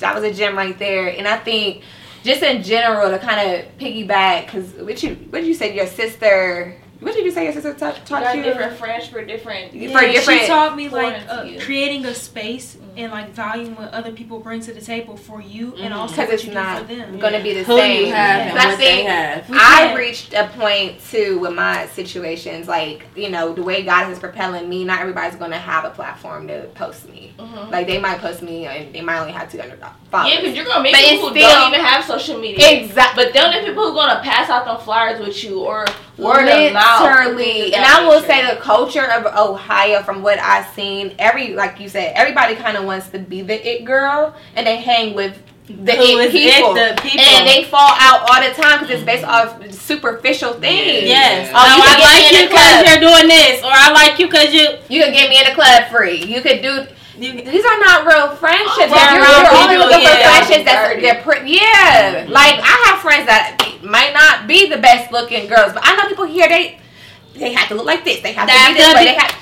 that was a gem right there. And I think just in general to kind of piggyback, because what you what you said your sister what did you say your sister taught, You taught you? different friends for different. For Yeah, different- she taught me like uh, creating a space and like valuing what other people bring to the table for you and Mhm. also Because what it's you not do for them. going to be the Who same. you have and I what they think have. I Yeah. reached a point too with my situations, like you know the way God is propelling me. Not everybody's going to have a platform to post me. Mhm. Like they might post me, and they might only have two hundred followers. Yeah, because you're gonna meet But people who still- don't even have social media. exactly. But then the people who gonna pass out them flyers with you or word of mouth. Literally, and I will say the culture of Ohio, from what I've seen, every like you said, everybody kind of wants to be the it girl, and they hang with the Who it is people. it? The people. and they fall out all the time because it's based off superficial things. Yes. Oh, no, you I like you because you're doing this, or I like you because you. You could get me in a club free. You could do. you These are not real friendships. Oh, you're, you're only people, looking for yeah. friendships that's Dirty. they're pre- yeah. Mm-hmm. Like I have friends that might not be the best looking girls, but I know people here they they have to look like this. They have That to be this could way. be- They have.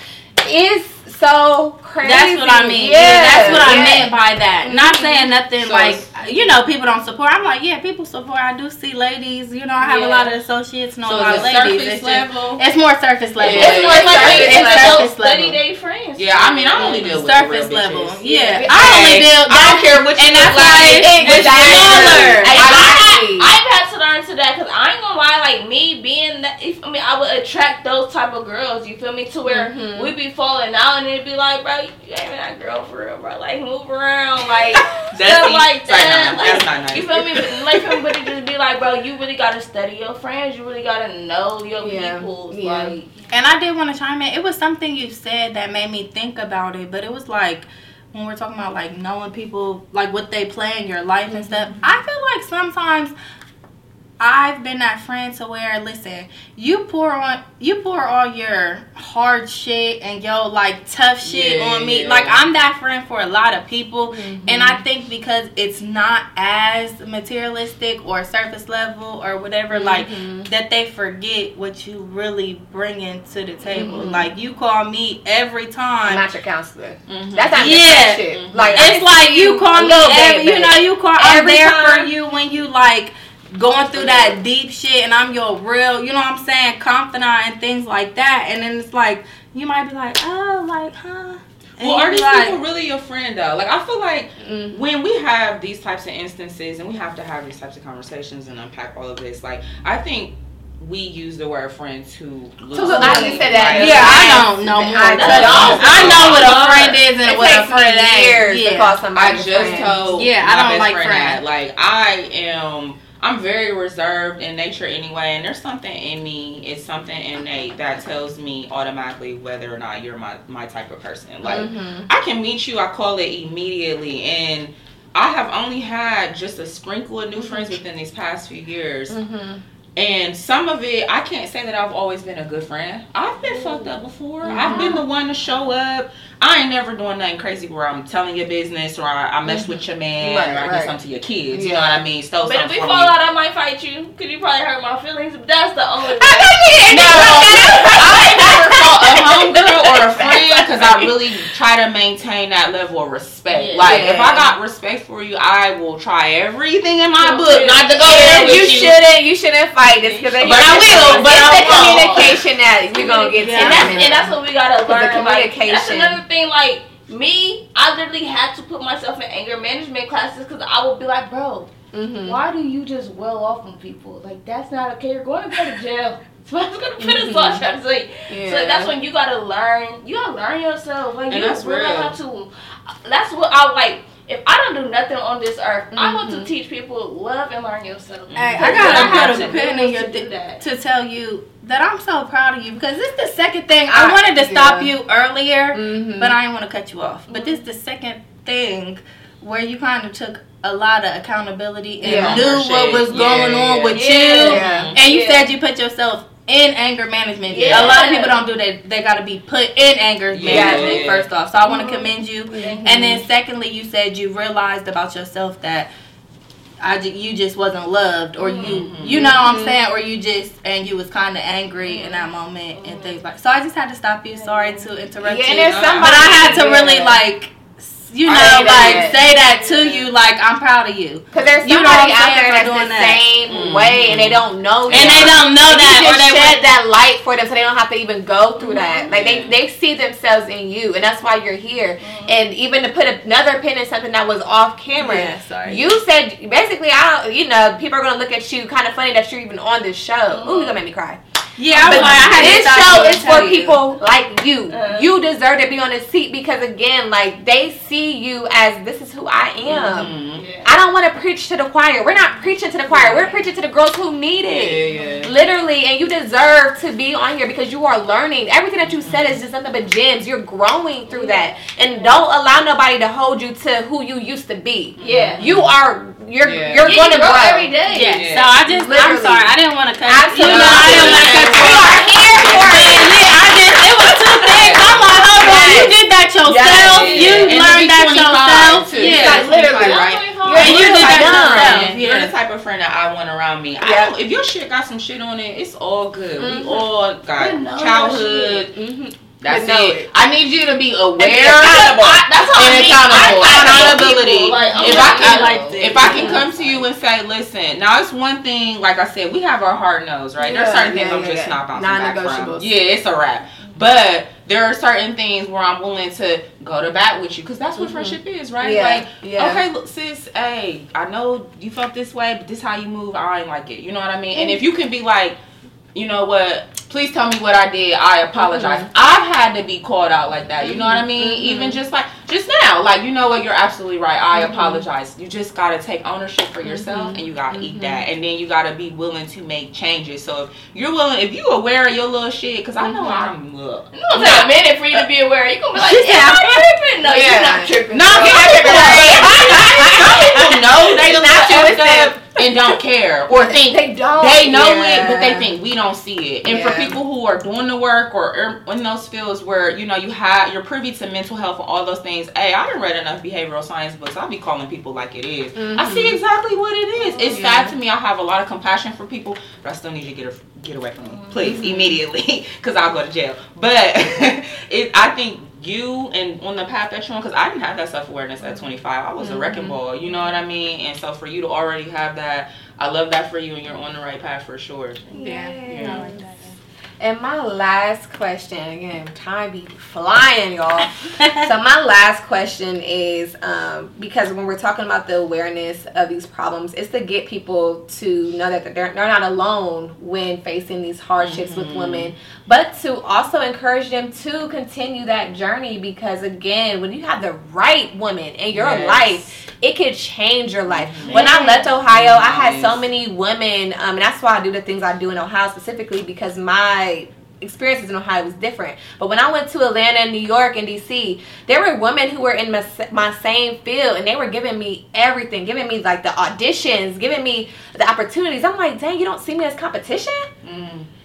It's so crazy. That's what I mean. Yeah, Yeah, that's what I meant by that. Mm-hmm. Not saying nothing So like you know people don't support. I'm like, yeah, people support. I do see ladies. You know, I have Yeah. a lot of associates, know So a lot of ladies. surface It's, just, it's more surface level. Yeah. It's more like Surface it's level. Surface level. study day friends. Yeah, I mean, I only deal with surface real level. Yeah, Yeah. I only Hey, deal. I don't care what you and look that's why like. it's Exactly. smaller. Exactly. I've had to learn to that because I ain't gonna lie, like me being that, if, I mean, I would attract those type of girls. You feel me? To where Mhm. we be falling out and it'd be like, bro, you ain't even that girl for real, bro. Like move around, like [laughs] That's stuff like sorry, that. no, like, that's not nice. You feel me? But, [laughs] like, feel me? but it just be like, bro, you really gotta study your friends. You really gotta know your Yeah. peoples. Yeah. Like, And I did want to chime in. It was something you said that made me think about it, but it was like when we're talking about like knowing people, like what they play in your life and mm-hmm. stuff. I feel like sometimes I've been that friend to where listen, you pour on you pour all your hard shit and yo like tough shit Yeah, on me. yeah. Like I'm that friend for a lot of people mm-hmm. and I think because it's not as materialistic or surface level or whatever like mm-hmm. that they forget what you really bring into the table. Mm-hmm. Like you call me every time. I'm time. not your counselor. Mhm. That's not Yeah. shit. Like it's like you call me, every, you know, you call. I'm every there for you when you like going through that deep shit, and I'm your real, you know what I'm saying, confidant and things like that. And then it's like you might be like, oh, like, huh? And Well, are these like, people really your friend though? Like I feel like Mm. when we have these types of instances and we have to have these types of conversations and unpack all of this, like I think we use the word friend too loosely. I just said that. Right? Yeah, I don't know more. I Trust me. don't. I know what a friend is and It what a takes friend me ain't. years to Yeah. call somebody I a just friend. told Yeah, my I don't best like friend friends. that. Like I am I'm very reserved in nature anyway, and there's something in me, it's something innate that tells me automatically whether or not you're my, my type of person. Like Mhm. I can meet you, I call it immediately and I have only had just a sprinkle of new friends within these past few years. Mhm. And some of it, I can't say that I've always been a good friend. I've been fucked up before. I've been mm-hmm. the one to show up. I ain't never doing nothing crazy where I'm telling your business or I, I mess mm-hmm. with your man Right, or I right. do something to your kids. You Yeah. know what I mean? Stole but if we fall you. out, I might fight you because you probably hurt my feelings. But that's the only. [laughs] Thing. No, [laughs] I never fought a homegirl [laughs] or a friend because I really try to maintain that level of respect. Yeah. Like if I got respect for you, I will try everything in my Yeah. book not to go Yeah, there with you you. shouldn't. You shouldn't fight this because But I will, but it's I the won't. communication that you're gonna get. and that's, and that's what we gotta the learn. Like, that's communication. another thing. Like me, I literally had to put myself in anger management classes because I would be like, bro, Mhm. why do you just well off on people? Like that's not okay. You're going to go to jail. So I was gonna put us all trying to say. Yeah. So that's when you gotta learn. You gotta learn yourself. Like you that's really real. have to. That's what I like. If I don't do nothing on this earth, I want to Mhm. teach people love and learn yourself. Hey, I gotta put a pin in your to that. to tell you that I'm so proud of you because this is the second thing I, I- wanted to stop yeah. you earlier, Mhm. but I didn't want to cut you off. But this is the second thing where you kind of took a lot of accountability and Yeah. knew what was Yeah, going on yeah, with yeah. you, Yeah. and you Yeah. said you put yourself in anger management. Yeah. A lot of people don't do that. They got to be put in anger Yeah. management first off. So I want to Mhm. commend you. Mhm. And then secondly, you said you realized about yourself that I you just wasn't loved, or you Mhm. you know what I'm Mhm. saying, or you just and you was kind of angry in that moment and things like. So I just had to stop you. Sorry to interrupt Yeah, and you, there's But somebody. but I had to yeah. really like. You know, say like that. say that to you, like I'm proud of you, Cause there's You know somebody out there that's doing the that. same Mhm. way, and they don't know. You. And they don't know that, you or just they shed would, that light for them, so they don't have to even go through that. Like they, they see themselves in you, and that's why you're here. And even to put another pin in something that was off camera, Yeah, sorry. you said basically, I, don't- you know, people are gonna look at you kind of funny that you're even on this show. Ooh, you're gonna make me cry. Yeah, I was But like, I had to this stop show you and is tell for you. people like you. Uh. you deserve to be on a seat because again, like they see you as this is who I am. Mhm. I don't want to preach to the choir. We're not preaching to the choir. We're preaching to the girls who need it. Yeah, yeah. Literally, and you deserve to be on here because you are learning. Everything that you said is just nothing but gems. You're growing through that. And don't allow nobody to hold you to who you used to be. Yeah. You are you're Yeah. you're Yeah, gonna you grow grow. every day. Yeah. Yeah. So I just, I'm sorry, I didn't want to cut. Absolutely. You know, I didn't want to cut you We are here for it. yeah, I just, it was two things. I'm like, hold on, you did that yourself. Yes. You And to learned be that 25 yourself. too. Yeah. Like, literally. right? You're And you did that yourself. You're the type of friend that I want around me. Yeah. if your shit got some shit on it, it's all good. Mhm. We all got We know childhood. Mhm. That's it. it. I need you to be aware accountable. I- that's all And I need. accountable. I- accountability. People, like, if I'm I not can, like if I can come to you and say, listen, now it's one thing. Like I said, we have our hard nose, right? There's Yeah, certain things yeah, I'm yeah, just yeah. not bouncing back from. Yeah, it's a wrap. But there are certain things where I'm willing to go to bat with you because that's what Mhm. friendship is, right? Yeah, Like, yeah. okay, look, sis, hey, I know you felt this way, but this how you move. I ain't like it. You know what I mean? And if you can be like, you know what? Please tell me what I did. I apologize. Mm-hmm. I've had to be called out like that. You know what I mean? Mhm. Even just like just now, like you know what? You're absolutely right. I Mm-hmm. apologize. You just gotta take ownership for yourself, and you gotta Mm-hmm. eat that, and then you gotta be willing to make changes. So if you're willing, if you aware of your little shit, because I know I'm. Look, It's gonna take a minute for you to be aware. You gonna be like, yeah, I'm tripping. No, Yeah. you're not tripping. No, I'm not tripping. [laughs] Some people know they It's don't not up and don't care, or think They don't. they know Yeah. it, but they think we don't see it. And for people who are doing the work or in those fields where you know you have you're privy to mental health and all those things. Hey, I didn't read enough behavioral science books. I'll be calling people like it is. I see mm-hmm. exactly what it is. It's sad to me. I have a lot of compassion for people, but I still need you to get a, get away from me, please, mm-hmm. immediately, [laughs] because I'll go to jail. But [laughs] it, I think you and on the path that you're on, because I didn't have that self awareness at 25. I was a wrecking ball. You know what I mean? And so for you to already have that, I love that for you, and you're on the right path for sure. Yeah. Yeah. And my last question, again, time be flying, y'all. [laughs] so my last question is um, because when we're talking about the awareness of these problems, it's to get people to know that they're, they're not alone when facing these hardships with women, but to also encourage them to continue that journey because again, when you have the right woman in your Yes. life, it could change your life. When I left Ohio, I had so many women, um, and that's why I do the things I do in Ohio specifically because my experiences in Ohio was different. But when I went to Atlanta, and New York, and DC, there were women who were in my, my same field, and they were giving me everything, giving me like the auditions, giving me the opportunities. I'm like, dang, you don't see me as competition?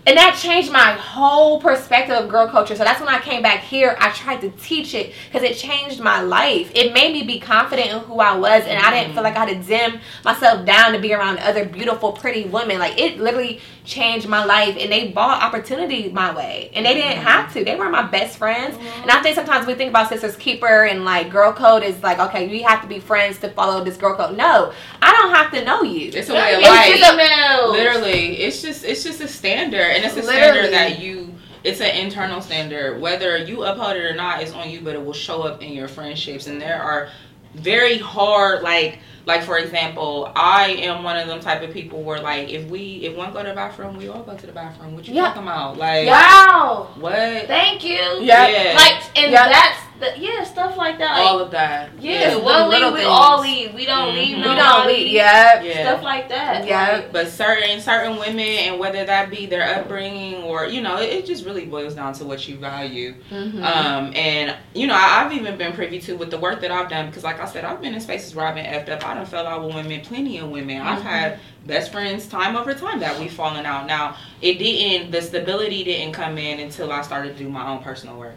And that changed my whole perspective of girl culture. So that's when I came back here. I tried to teach it because it changed my life. It made me be confident in who I was, and I didn't feel like I had to dim myself down to be around other beautiful, pretty women. Like it literally changed my life, and they brought opportunity my way, and they didn't mm-hmm. have to. They were my best friends, and I mm-hmm. think sometimes we think about sisters keeper and like girl code is like okay, we have to be friends to follow this girl code. No, I don't have to know you. It's a way of It's life. just a- Literally, it's just it's just a standard, and it's a Literally. standard that you. It's an internal standard. Whether you uphold it or not is on you, but it will show up in your friendships. And there are very hard, like like for example, I am one of them type of people where like if we if one go to the bathroom, we all go to the bathroom. What you Yeah. talking about? Like Wow. what? Thank you. Yeah. Yeah. Like, and Yeah. that's the yeah stuff like that. Like, all of that. yeah, one little leave, we things. all leave. We don't leave. Mhm. we don't leave. Yeah. Yeah. Stuff like that. Yeah. Like, But certain certain women, and whether that be their upbringing or you know, it, it just really boils down to what you value. Mhm. Um, and you know, I, I've even been privy to with the work that I've done because, like I said, I've been in spaces where I've been effed up. I done fell out with women, plenty of women. I've had best friends time over time that we've fallen out. Now, it didn't. The stability didn't come in until I started to do my own personal work.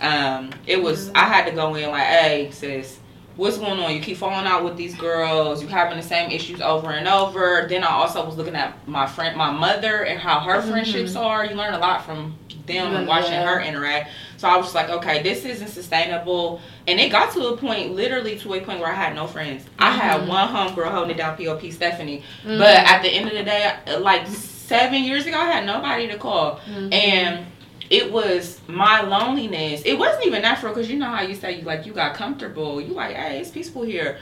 Um, it was I had to go in like, hey, sis. What's going on? You keep falling out with these girls. You having the same issues over and over. Then I also was looking at my friend, my mother, and how her friendships mm-hmm. are. You learn a lot from them and mm-hmm. watching Yeah. her interact. So I was just like, okay, this isn't sustainable. And it got to a point, literally to a point where I had no friends. I had mm-hmm. one homegirl holding it down, POP Stephanie. But at the end of the day, like seven years ago, I had nobody to call. And it was my loneliness. It wasn't even natural because you know how you say you like you got comfortable. You like, hey, it's peaceful here.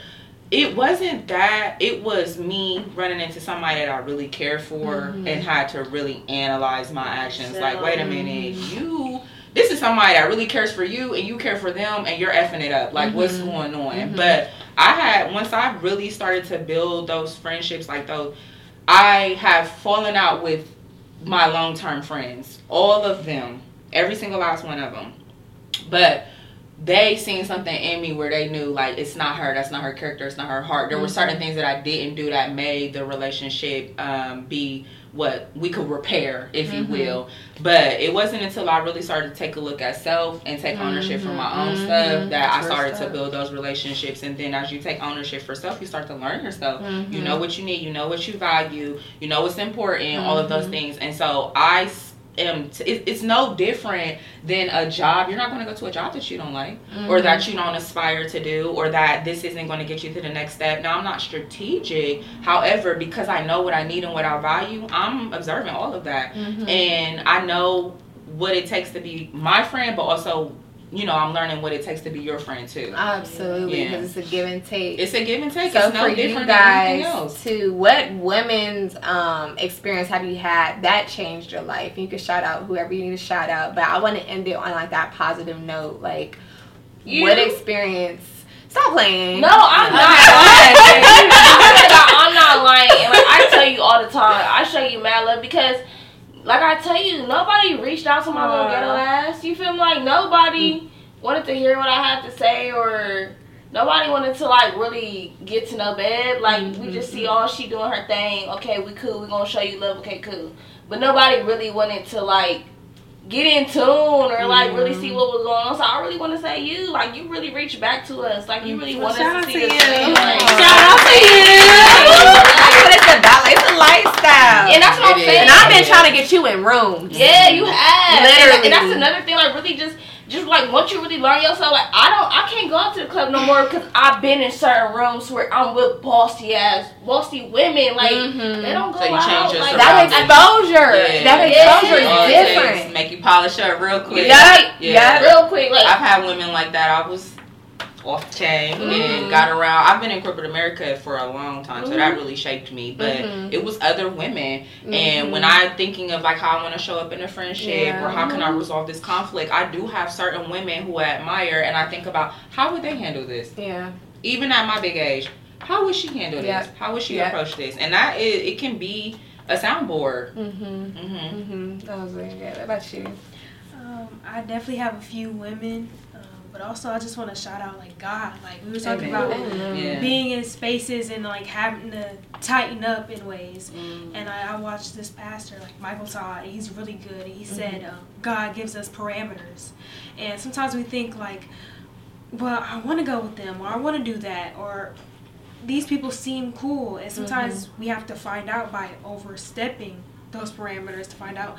It wasn't that. It was me running into somebody that I really cared for mm-hmm. and had to really analyze my actions. Like, wait a minute, mm-hmm. you. This is somebody that really cares for you and you care for them and you're effing it up. Like, what's mm-hmm. going on? But I had once I really started to build those friendships, like those, I have fallen out with my long term friends, all of them, every single last one of them. But they seen something in me where they knew like it's not her, that's not her character, it's not her heart. There were certain mm-hmm. things that I didn't do that made the relationship um, be what we could repair, if you mm-hmm. will. But it wasn't until I really started to take a look at self and take ownership for my own mm-hmm. stuff that I True started to build those relationships. And then as you take ownership for self, you start to learn yourself. You know what you need, you know what you value, you know what's important, all of those things. And so I t- it, it's no different than a job. You're not going to go to a job that you don't like or that mm-hmm. you don't aspire to do or that this isn't going to get you to the next step. Now, I'm not strategic. However, because I know what I need and what I value, I'm observing all of that. Mm-hmm. And I know what it takes to be my friend, but also, you know, I'm learning what it takes to be your friend too. Absolutely, Yeah. because it's a give and take. It's a give and take. so it's no for you different than guys, else. to what women's um, experience have you had that changed your life? You can shout out whoever you need to shout out, but I want to end it on like that positive note. Like, You? what experience? Stop playing. No, I'm not [laughs] lying. I'm not lying. And like I tell you all the time, I show you mad love because, like I tell you, nobody reached out to my little ghetto ass. You feel me? Like nobody wanted to hear what I had to say or. Nobody wanted to like really get to know Beb. Like we mm-hmm, just see mm-hmm. all she doing her thing. Okay, we cool. We gonna show you love. Okay, cool. But nobody really wanted to like get in tune or like really see mm-hmm. what was going on. So I really want to say you like you really reached back to us. Like you really Well, want shout us out to see you. Like, Shout out to you. It's a balance. It's a lifestyle. And that's what I'm It is. saying. And I've been trying to get you in rooms. Yeah, you have. Literally. And, and that's another thing. Like really, just just like once you really learn yourself, like I don't, I can't go out to the club no more because I've been in certain rooms where I'm with bossy ass, bossy women. Like Mhm. they don't go So you out. change your like, That surroundings. exposure. Yeah. That Yeah. exposure All is it different. Make you polish up real quick. Yup. Yeah. Yup. real quick. Like I've had women like that. I was off chain Mm. and got around. I've been in corporate America for a long time, so Mm-hmm. that really shaped me. But Mhm. it was other women, Mm-hmm. and when I'm thinking of like how I want to show up in a friendship Yeah. or how can I resolve this conflict, I do have certain women who I admire, and I think about how would they handle this, Yeah. even at my big age. How would she handle this? Yep. How would she Yep. approach this? And that is, it can be a soundboard. Mm-hmm. hmm Mm-hmm. That was really good. What about you? Um, I definitely have a few women, but also I just want to shout out like God. Like we were talking Amen. about Mm-hmm. Yeah. being in spaces and like having to tighten up in ways. Mm. And I, I watched this pastor, like Michael Todd. He's really good. And he Mm-hmm. said um, God gives us parameters, and sometimes we think like, well, I want to go with them, or I want to do that, or these people seem cool. And sometimes Mm-hmm. we have to find out by overstepping those parameters to find out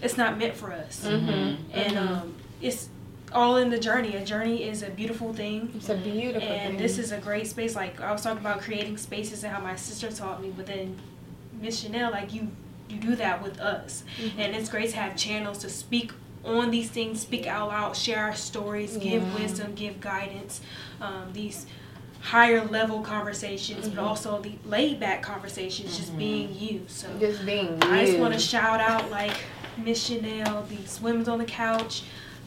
it's not meant for us. Mm-hmm. And um, it's all in the journey. A journey is a beautiful thing. It's a beautiful thing. And thing. this is a great space. Like I was talking about creating spaces and how my sister taught me, but then Miss Chanel, like you, you do that with us, Mm-hmm. and it's great to have channels to speak on these things, speak out loud, share our stories, give Yeah. wisdom, give guidance. Um, these higher level conversations, Mm-hmm. but also the laid back conversations, just being you. So just being you. I just want to shout out like Miss Chanel, these women's on the couch,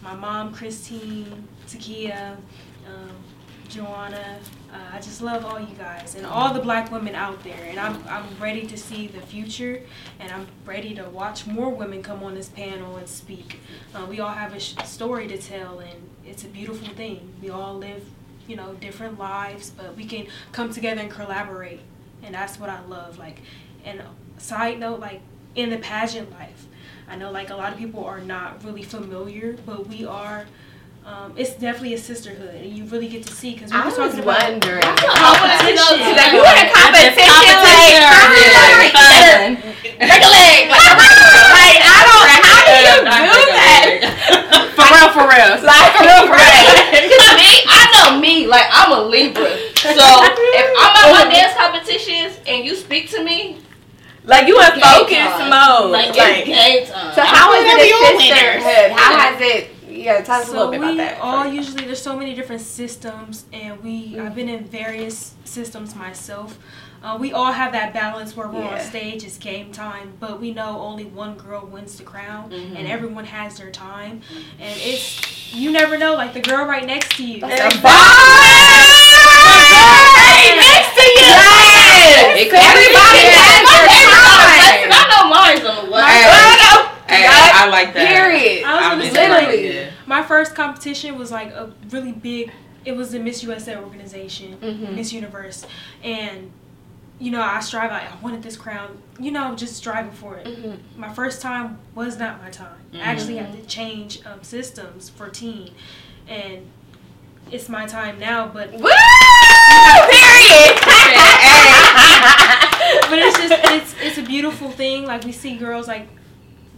my mom Christine, Takia, um, Joanna. Uh, I just love all you guys and all the black women out there. And I'm I'm ready to see the future, and I'm ready to watch more women come on this panel and speak. Uh, we all have a sh- story to tell, and it's a beautiful thing. We all live, you know, different lives, but we can come together and collaborate, and that's what I love. Like, and side note, like in the pageant life, I know like a lot of people are not really familiar, but we are. Um, it's definitely a sisterhood, and you really get to see because we I were talking about wondering. competition. Like, you in a competition, like, Fun. [laughs] regulate. Like, [laughs] like, I don't. How do you do that? For real, for real. [laughs] Like, for real, for real. Cause me, I know me. Like I'm a Libra. So if I'm at my dance competitions and you speak to me, Like, you in game focus time. mode. Like, Like, it's game time. so how is it a winners. sisterhood? How has it? Yeah, tell us a little bit we about that. all usually there's so many different systems, and we I've been in various systems myself. Uh, we all have that balance where we're on stage, it's game time, but we know only one girl wins the crown, Mm-hmm. and everyone has their time, and it's you never know, like the girl right next to you. That's a Right next to you. Yes. It could be Everybody different. has their time. I know mine's on the way. Hey, I hey, Right? I like that. Period. I was I'm gonna say, that, literally. yeah. My first competition was like a really big. It was the Miss USA organization, Mhm. Miss Universe, and you know I strive. Like, I wanted this crown. You know, just striving for it. Mhm. My first time was not my time. I actually had to change um, systems for teen, and it's my time now. But Woo! Period. [laughs] but it's just it's it's a beautiful thing. Like we see girls like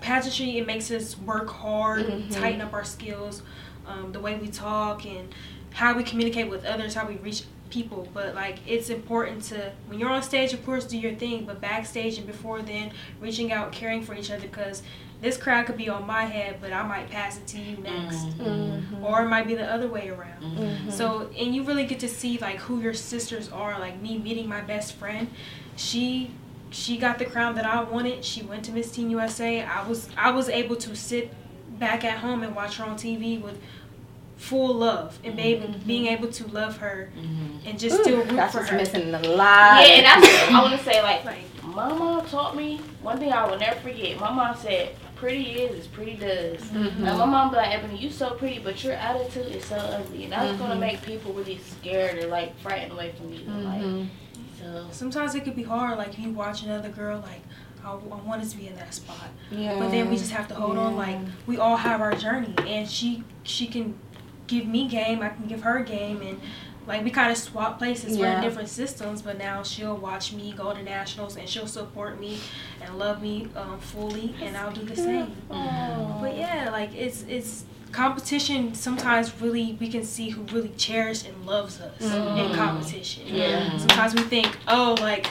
pageantry. It makes us work hard, Mhm. tighten up our skills, um, the way we talk and how we communicate with others, how we reach people. But like it's important to when you're on stage, of course, do your thing. But backstage and before then, reaching out, caring for each other because this crowd could be on my head, but I might pass it to you next, Mm-hmm. or it might be the other way around. So, and you really get to see like who your sisters are. Like me meeting my best friend, she she got the crown that I wanted. She went to Miss Teen USA. I was I was able to sit back at home and watch her on TV with full love and be, being able to love her and just still root That's for what's her. missing a lot. Yeah, and that's what I want to say. Like, Like, my mom taught me one thing I will never forget. My mom said, "Pretty is as pretty does." Mm-hmm. Now my mom be like, "Ebony, you so pretty, but your attitude is so ugly, and that's Mm-hmm. gonna make people really scared or like frightened away from you." Like, Mm-hmm. sometimes it could be hard. Like you watch another girl, like I, I wanted to be in that spot. yeah. but then we just have to hold on like we all have our journey and she she can give me game i can give her game and like we kind of swap places Yeah. we're in different systems but now she'll watch me go to nationals and she'll support me and love me um, fully and i'll do the same but yeah like it's it's competition sometimes really we can see who really cherishes and loves us in competition. Yeah. sometimes we think oh like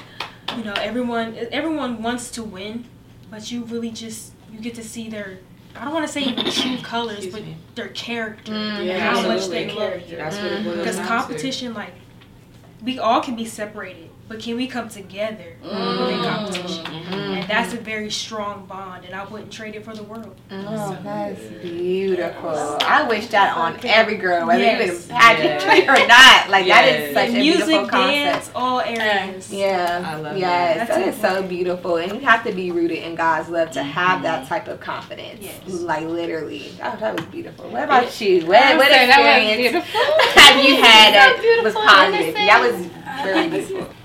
you know everyone everyone wants to win but you really just you get to see their i don't want to say even [coughs] true colors Excuse but me. their character Mm, Yeah, how much they love you. That's what it boils because down to. competition like we all can be separated but can we come together mm. in competition mm-hmm. and that's a very strong bond and i wouldn't trade it for the world Oh, that's beautiful. I wish that on every girl, whether Yes. you in pageantry [laughs] or not. Like that is Yes. such a music beautiful concept. dance all areas Yeah, I love yes, that. that That's is so beautiful, and you have to be rooted in God's love to have that mm-hmm. type of confidence. Yes. Like literally, oh, that was beautiful. What about you? What, what say that was experience [laughs] have you had that was positive? That was very beautiful.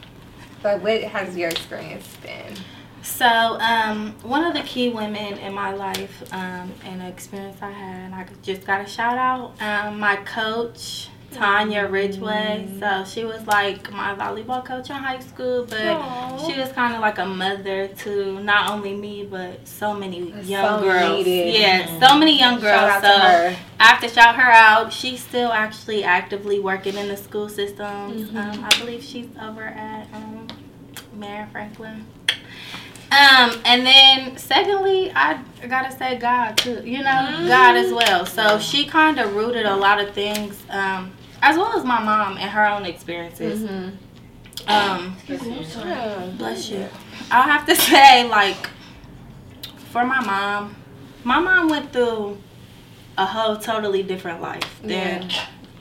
But what has your experience been? So, um, one of the key women in my life um, and the experience I had, and I just got a shout out um, my coach, Tanya Ridgeway. So, she was like my volleyball coach in high school, but she was kind of like a mother to not only me, but so many young So girls. needed. Yeah, so many young girls. So. I have to shout her out. She's still actually actively working in the school systems. Mm-hmm. Um, I believe she's over at Marion-Franklin. Um, and then secondly, I gotta say God too. You know, God as well. So she kind of rooted a lot of things, um, as well as my mom and her own experiences. Um, bless you. I'll have to [laughs] say, like, for my mom, my mom went through a whole totally different life than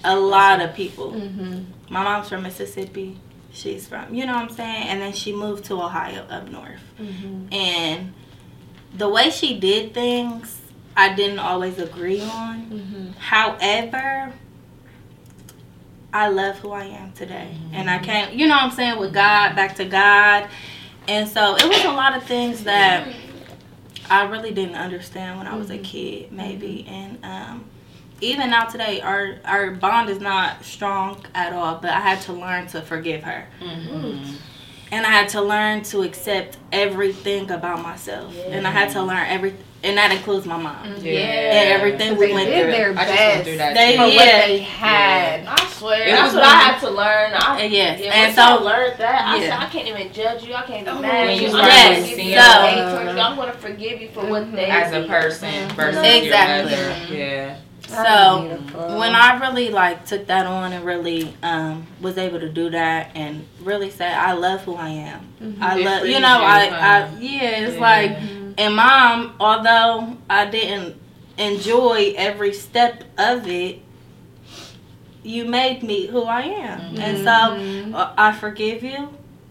a lot of people. My mom's from Mississippi. She's from, you know what I'm saying? And then she moved to Ohio up north. Mm-hmm. And the way she did things, I didn't always agree on. Mm-hmm. However, I love who I am today. Mm-hmm. And I can't, you know what I'm saying, with God, back to God. And so it was a lot of things that I really didn't understand when I was a kid, maybe. And um, even now today, our our bond is not strong at all. But I had to learn to forgive her, mm-hmm. and I had to learn to accept everything about myself, and I had to learn every, and that includes my mom mm-hmm. Yeah, and everything we went through. their I just went best through that They- for too. what they had. I swear, It that's was what I had to learn. I, Uh, yes. yeah, And once I so- learned that, I Yeah. said I can't even judge you. I can't be Oh, mad at you you. I'm Yes, gonna so- you. I'm gonna forgive you for what mm-hmm. they as a did. person versus Exactly. your mother. Yeah. So beautiful. when I really like took that on and really um, was able to do that and really say I love who I am. I love you know I. I yeah it's Yeah. like and mom although I didn't enjoy every step of it you made me who I am and so uh, I forgive you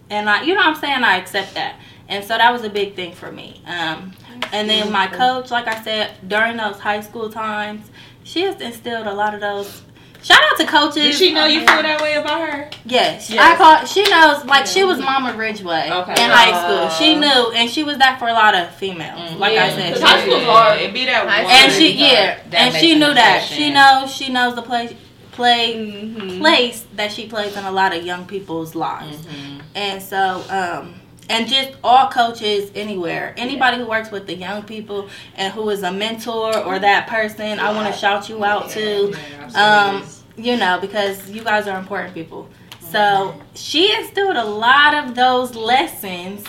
and I you know what I'm saying I accept that and so that was a big thing for me um, and then my coach like I said during those high school times she has instilled a lot of those shout out to coaches Did she know you feel that way about her? Yes, Yes. I call. She knows, like she was Mama Ridgeway Okay. in high school. She knew, and she was that for a lot of females. Like I said, high school's hard. It be that High one. and she yeah, and she knew that. impression. She knows. She knows the play play Mm-hmm. place that she plays in a lot of young people's lives. Mhm. And so, um, and just all coaches anywhere, anybody who works with the young people and who is a mentor or that person, I want to shout you out too. Yeah, Um, you know, because you guys are important people. So she instilled a lot of those lessons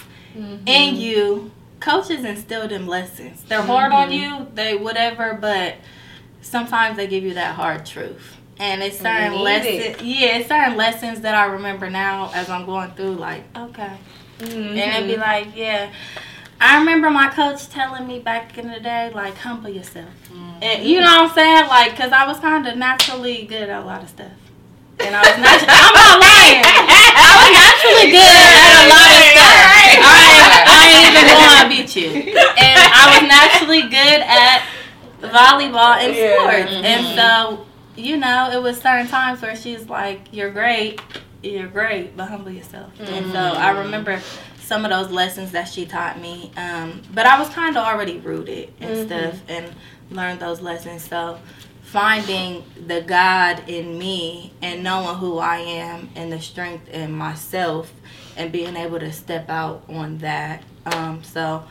in you coaches instill them lessons. They're hard on you, they whatever, but sometimes they give you that hard truth. And it's certain lessons. Yeah, it's certain lessons that I remember now as I'm going through. Like, okay, and it'd be mm-hmm. like, yeah. I remember my coach telling me back in the day, like, humble yourself. And you know what I'm saying? Like, because I was kind of naturally good at a lot of stuff. And I was naturally, I'm not lying. I was naturally good at a lot of stuff. I ain't, I ain't even going to beat you. And I was naturally good at volleyball and sports. And mm-hmm. so, you know, it was certain times where she's like, you're great, you're great, but humble yourself. And so I remember some of those lessons that she taught me. Um, but I was kind of already rooted and stuff and learned those lessons. So finding the God in me and knowing who I am and the strength in myself and being able to step out on that. Um, so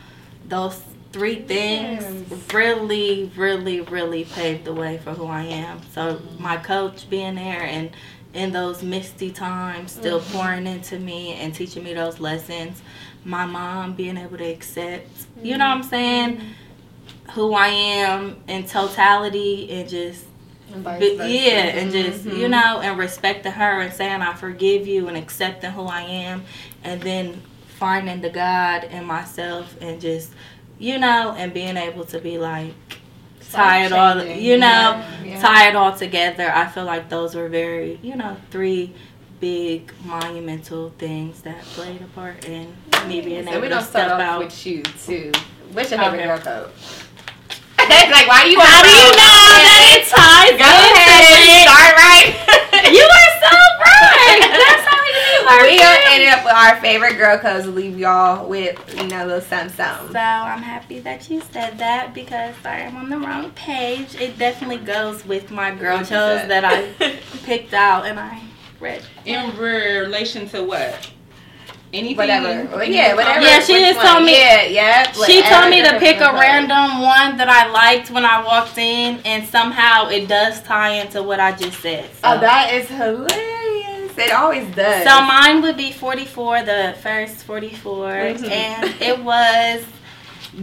those three things really, really, really paved the way for who I am. So my coach being there and in those misty times, still pouring into me and teaching me those lessons. My mom being able to accept, you know what I'm saying, who I am in totality and just but yeah, and just you know, and respecting her and saying I forgive you and accepting who I am, and then finding the God in myself and just you know, and being able to be like tie it all, you know, tie it all together. I feel like those were very, you know, three big monumental things that played a part in me being So able we to step out. with you too. What's your favorite Okay. girl code? [laughs] Like why you? How do you know that it ties Go ahead, start right. You are so right. That's how you are. We gonna up with our favorite girl codes. Leave y'all with you know a little something something. So I'm happy that you said that because I am on the wrong page. It definitely goes with my girl What you shows said? that I [laughs] picked out and I read. In relation to what? Anything? Whatever. Any Yeah, whatever. Yeah, she Which just one? told me- Yeah, yeah. She told me to pick a random one that I liked when I walked in, and somehow it does tie into what I just said. Oh, so, Oh, that is hilarious. It always does. so mine would be 44, the first 44, Mhm. and it was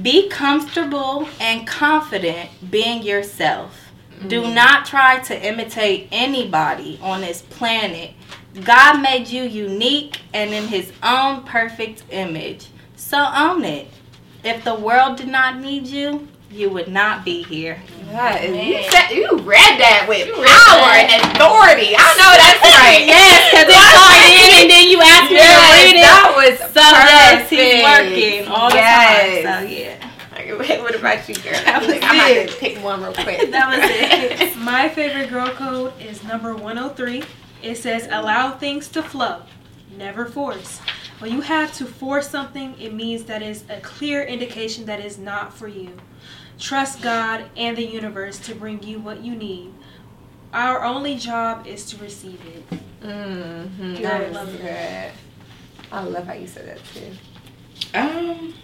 be comfortable and confident being yourself. Do not try to imitate anybody on this planet. God made you unique and in his own perfect image. So own it. If the world did not need you, you would not be here. That is- you, said, you read that with power and authority. I know that's [laughs] right. Yes, because it [laughs] tied in and then you asked me to read it. that was So yes, he's perfect. working all the Yes. time. So yeah. Okay, [laughs] what about you, girl? That was I'm about it. to pick one real quick. That was it. My favorite girl code is number 103. It says allow things to flow, never force. When you have to force something, it means that is a clear indication that is not for you. Trust God and the universe to bring you what you need. Our only job is to receive it. Mm-hmm. I love that. I love how you said that too. Um.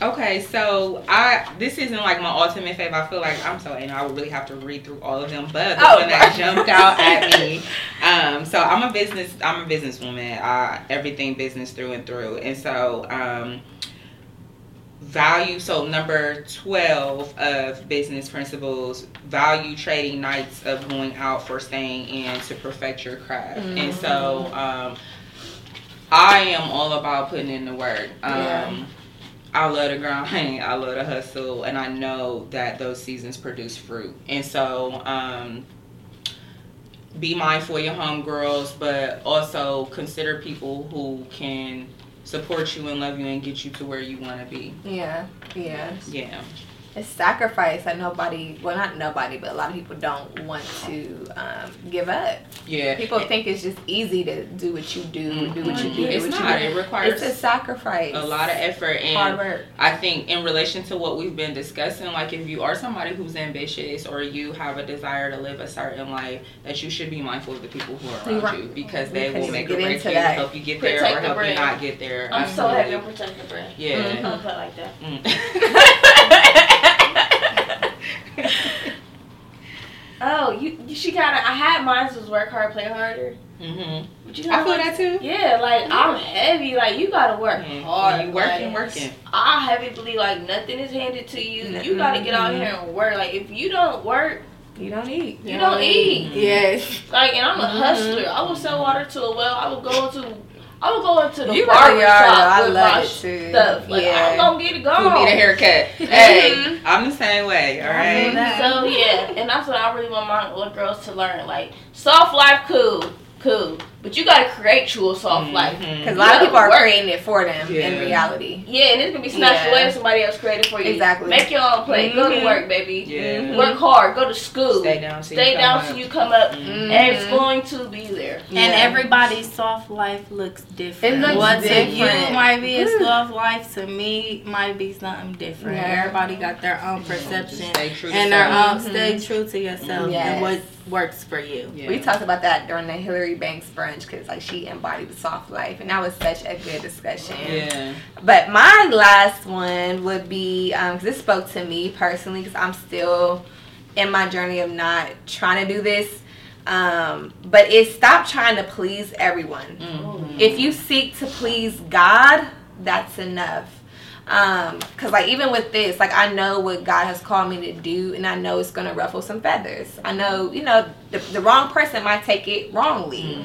Okay, so I this isn't like my ultimate favorite. I feel like I'm so you I would really have to read through all of them, but the Oh, one that jumped out at me. Um, so I'm a business I'm a businesswoman. Uh, everything business through and through, and so um, value. So number twelve of business principles: value trading nights of going out for staying in to perfect your craft. And so. Um, I am all about putting in the work. Um, Yeah. I love the grind. [laughs] I love the hustle, and I know that those seasons produce fruit. And so, um, be mindful of your homegirls, but also consider people who can support you and love you and get you to where you want to be. Yeah, yeah. Yeah. It's sacrifice that nobody, well, not nobody, but a lot of people don't want to um, give up. Yeah. People think it's just easy to do what you do, do what you do, do It's what not. you It requires It's a sacrifice. a lot of effort and hard work. I think in relation to what we've been discussing, like if you are somebody who's ambitious or you have a desire to live a certain life, that you should be mindful of the people who are around you because they couldn't will make or get break into you, help you get there Protect or the help you not get there. I'm so Absolutely. happy I'm protecting the brand. Yeah. I'm gonna put like that. Mm. [laughs] [laughs] [laughs] Oh you, you she kind of. I had mine was work hard, play harder. hmm But you know I feel what? that too. Yeah, like I'm heavy. Like you gotta work Yeah. hard. You working, like, working. I heavy believe like nothing is handed to you. You gotta get out here and work. Like if you don't work, You don't eat. you don't eat. Yes. Like and I'm a Mhm. hustler. I would sell water to a well. I would go into. I would go into the You barber really are, though. shop I with love my it, too. stuff. Like Yeah. I'm gonna get it gone. Who need a haircut? [laughs] hey, mm-hmm. I'm the same way. All right. So yeah, and that's what I really want my little girls to learn. Like soft life, cool, cool, but you gotta create you a soft life. Mhm. Because a lot of people are work. creating it for them in reality. Yeah, and it's gonna be snatched Yeah. away if somebody else created for you. Exactly. Make your own plate. Go to Mhm. work, baby. Yeah. Work hard. Go to school. Stay down. So Stay you down come till up. you come up. Mhm. And it's going to be there. And everybody's soft life looks different. It looks what to you different. might be a soft life, to me might be something different. Yeah. Everybody got their own perception Stay true to and their self. own. Stay true to yourself Yes. and what works for you. Yeah. We talked about that during the Hilary Banks because like she embodied the soft life, and that was such a good discussion. Yeah. But my last one would be because this spoke to me personally because I'm still in my journey of not trying to do this. Um, but it stop trying to please everyone. Mhm. If you seek to please God, that's enough. Um, cause like even with this, like I know what God has called me to do, and I know it's gonna ruffle some feathers. I know, you know, the, the wrong person might take it wrongly,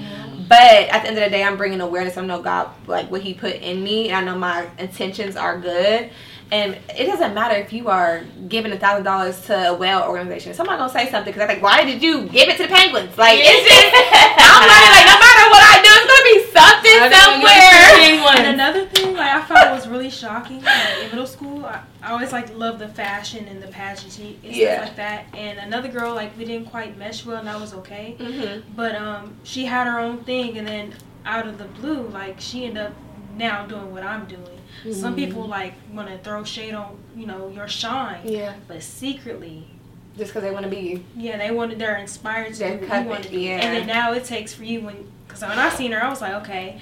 but at the end of the day, I'm bringing awareness. I know God, like what He put in me, and I know my intentions are good. And it doesn't matter if you are giving a thousand dollars to a well organization. Somebody gonna say something because I think, why did you give it to the penguins? Like it's just, I'm learning like no matter what I do, it's gonna be something somewhere. And another thing like I found was really shocking like, in middle school. I, I always like love the fashion and the pageantry and Yeah. stuff like that. And another girl like we didn't quite mesh well, and that was okay. Mm-hmm. But um, she had her own thing, and then out of the blue, like she ended up now doing what I'm doing. Some people like want to throw shade on you know your shine, Yeah, but secretly, just because they want to be you. yeah, they wanted they're inspired to They're do what you want to do. yeah. And then now it takes for you when because when I seen her, I was like, okay,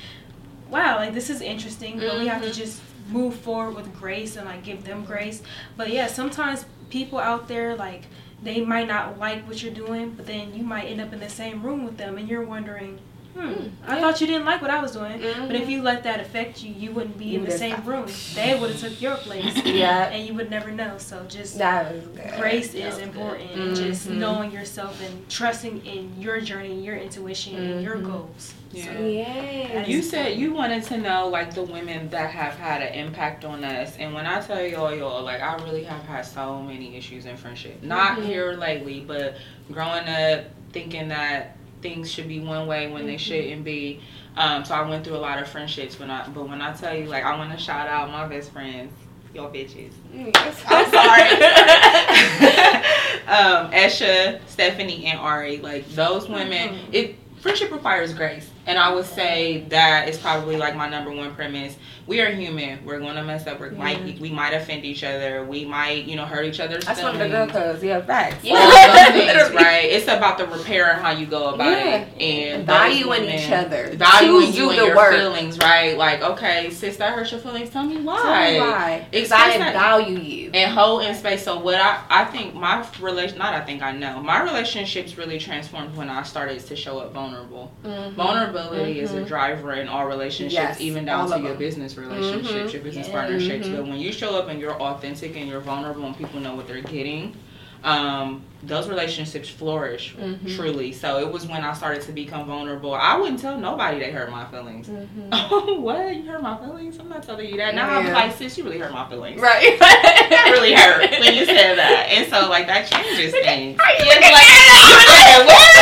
wow, like this is interesting, but we have to Mhm. just move forward with grace and like give them grace. But yeah, sometimes people out there like they might not like what you're doing, but then you might end up in the same room with them, and you're wondering. Hmm, I thought you didn't like what I was doing, but if you let that affect you, you wouldn't be You in the would've- same room. They would have took your place, [clears throat] Yeah, and you would never know. So just that was good. grace That is was good. important and just knowing yourself and trusting in your journey your intuition and your Mhm. goals Yeah. So, Yeah. You said you wanted to know like the women that have had an impact on us, and when I tell y'all, y'all, like I really have had so many issues in friendship. Not Mhm. here lately, but growing up thinking that things should be one way when they shouldn't be. Um, so I went through a lot of friendships when I, but when I tell you, like I want to shout out my best friends, y'all bitches. [laughs] I'm sorry. [laughs] um, Esha, Stephanie, and Ari, like those women, it friendship requires grace. And I would say that is probably like my number one premise. We are human. We're gonna mess up. We might we might offend each other. We might you know hurt each other's That's one feelings. of the girl codes. Yeah, facts. Yeah. [laughs] Things, right? It's about the repair and how you go about Yeah. it, and Valuing women- each other. valuing you and your work. feelings, right? Like, okay, sis, that hurt your feelings. Tell me why. Tell me why. Because I that. value you. and hold in space. So what I I think my relation not I think I know my relationships really transformed when I started to show up vulnerable. Mhm. Vulnerability is a Mhm. driver in all relationships, Yes, even down to your them. business relationships, Mhm. your business Yeah. partnerships. Mhm. But when you show up and you're authentic and you're vulnerable and people know what they're getting, um, those relationships flourish Mhm. truly. So it was when I started to become vulnerable. I wouldn't tell nobody they hurt my feelings. Mhm. [laughs] Oh, what? You hurt my feelings? I'm not telling you that. Now I'm Yeah. like, sis, you really hurt my feelings. Right. [laughs] That really hurt when you said that. And so, like, that changes things. Yeah, looking like, at [laughs] yeah, what?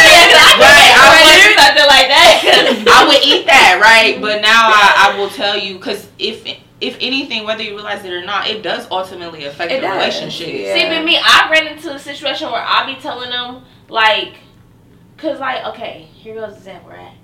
Right, I would, something like that. [laughs] I would eat that, right? But now I, I will tell you, because if if anything, whether you realize it or not, it does ultimately affect It the does, relationship. yeah. See, but me, I ran into a situation where I be telling them like, cause like, okay, here goes the example, right?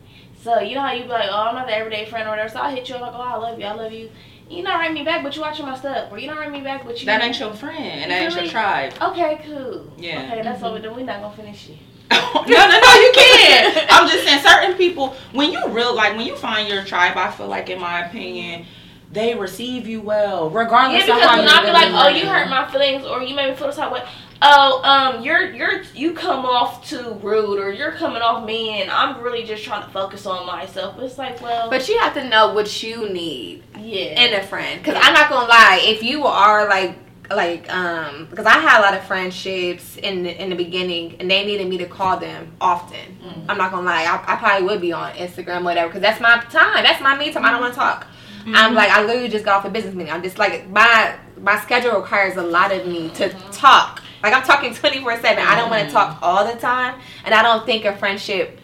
So you know how you be like, oh, I'm not the everyday friend or whatever. So I hit you up like, oh, I love you, I love you. You not write me back, but you watching my stuff, or you not write me back, but you. That ain't your friend, and that ain't your tribe. Okay, cool. Yeah. Okay, that's what we're doing. We're not gonna finish it. [laughs] no, no, no, you can't. I'm just saying, certain people, when you real like when you find your tribe, I feel like, in my opinion, they receive you well, regardless Yeah, of because how when I be like, oh, you hurt my feelings, or you made me feel some way, oh, um, you're you're you come off too rude or you're coming off mean. I'm really just trying to focus on myself. It's like, well, But you have to know what you need yeah, in a friend. Because I'm not gonna lie, if you are like like um because I had a lot of friendships in the, in the beginning and they needed me to call them often. Mm-hmm. I'm not gonna lie, I, I probably would be on Instagram whatever because that's my time. That's my me time. I don't want to talk. Mm-hmm. I'm like I literally just got off a business meeting. I'm just like my my schedule requires a lot of me to Mm-hmm. talk. Like I'm talking 24 seven. I don't want to talk all the time, and I don't think a friendship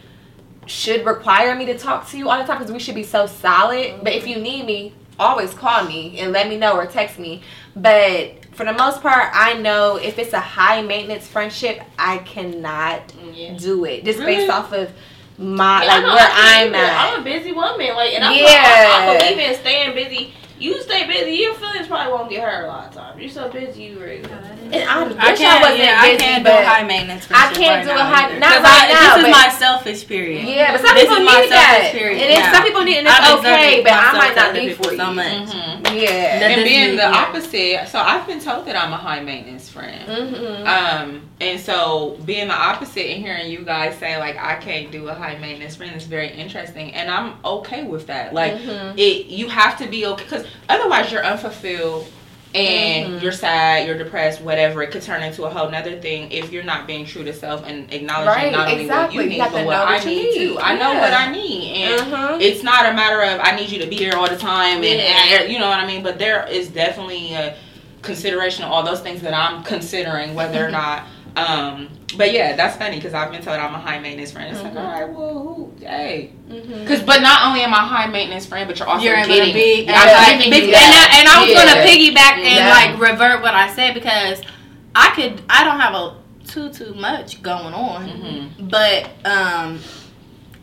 should require me to talk to you all the time because we should be so solid. But if you need me, always call me and let me know or text me. But for the most part, I know if it's a high maintenance friendship, I cannot yeah. do it just Really? based off of my Yeah, like where I'm at. I'm a busy woman, like, and I'm Yeah. I, I believe in staying busy. You stay busy, your feelings probably won't get hurt a lot of times. You're so busy, you ready. And I, wish I can't. wasn't yeah, I can't do but a high maintenance. I can't right do a high- either. not 'Cause right I- now, This is my selfish period. Yeah, but some This people is my need that, selfish period and then now. some people need, and it's I've okay. But I might not other be for you. so much. Mhm. Yeah. That and being the yeah. opposite, so I've been told that I'm a high maintenance friend. Mm-hmm. Um, and so being the opposite and hearing you guys say like I can't do a high maintenance friend is very interesting, and I'm okay with that. Like Mhm. it, you have to be okay because otherwise you're unfulfilled and Mhm. you're sad, you're depressed, whatever. It could turn into a whole nother thing if you're not being true to self and acknowledging Right, not only exactly. what You you need have but what I what need need. too. I know Yeah. what I need, and Mhm. it's not a matter of I need you to be here all the time and Yeah. you know what I mean. But there is definitely a consideration of all those things that I'm considering whether or [laughs] not. Um, but yeah, that's funny because I've been told I'm a high maintenance friend. It's like, all right, well, who, hey, Mm-hmm. because but not only am I a high maintenance friend, but you're also You're getting. be, I'm and, giving and, you I, and I was Yeah. gonna piggyback and Yeah. like revert what I said because I could I don't have a too too much going on, Mhm. but um.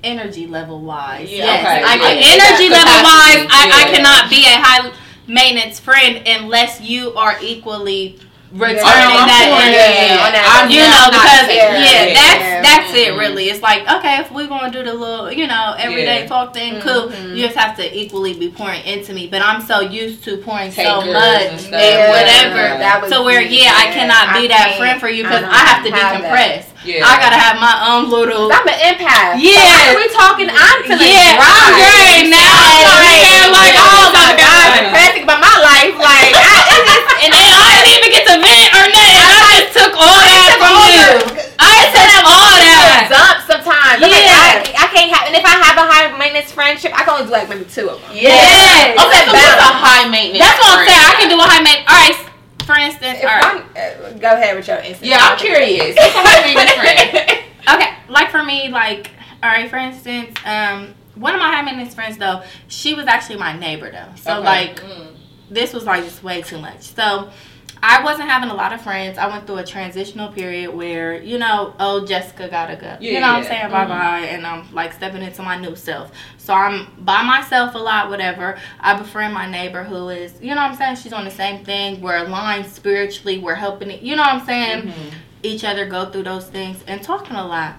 Energy level wise, Yeah, yes, okay, I yeah. Energy level wise, capacity, I, I yeah. cannot be a high maintenance friend unless you are equally returning Oh, I'm that energy. Yeah, on that you know, because taking yeah, it. that's Yeah. that's it Mhm. really. It's like okay, if we're gonna do the little, you know, everyday Yeah. talk thing, cool. Mhm. You just have to equally be pouring into me. But I'm so used to pouring so much and and. Yeah, whatever. that So where me, yeah, I cannot be I that can't- friend for you because I I, have to have that. decompress. Yeah. I gotta have my own little. I'm an empath. Yeah. So when we talking. I'm feeling Yeah, dry. I'm drained now. I'm Like, like, oh my I'm god. depressed about my life. Like, I, it's just, And [laughs] then I didn't even get to vent or nothing. I just took all that took from all you. the- I took all that. dump sometimes. I'm like, Yeah. I, I can't have, and if I have a high maintenance friendship, I can only do like maybe two of them. Yes. Okay, so what's a high maintenance? That's what I'm saying. I can do a high maintenance. All right. For instance, If all right. I'm, uh, go ahead with your instance. Yeah, I'm curious. What's a high maintenance friend? [laughs] Okay, like for me, like all right, for instance, um, one of my high maintenance friends though, she was actually my neighbor though. So Okay. like, this was like just way too much. So. I wasn't having a lot of friends. I went through a transitional period where, you know, oh, Jessica gotta go. you Yeah, know what I'm yeah. saying? Bye bye. And I'm like stepping into my new self. So I'm by myself a lot, whatever. I befriend my neighbor who is, you know what I'm saying? She's on the same thing. We're aligned spiritually. We're helping it. You know what I'm saying? Mhm. each other go through those things and talking a lot.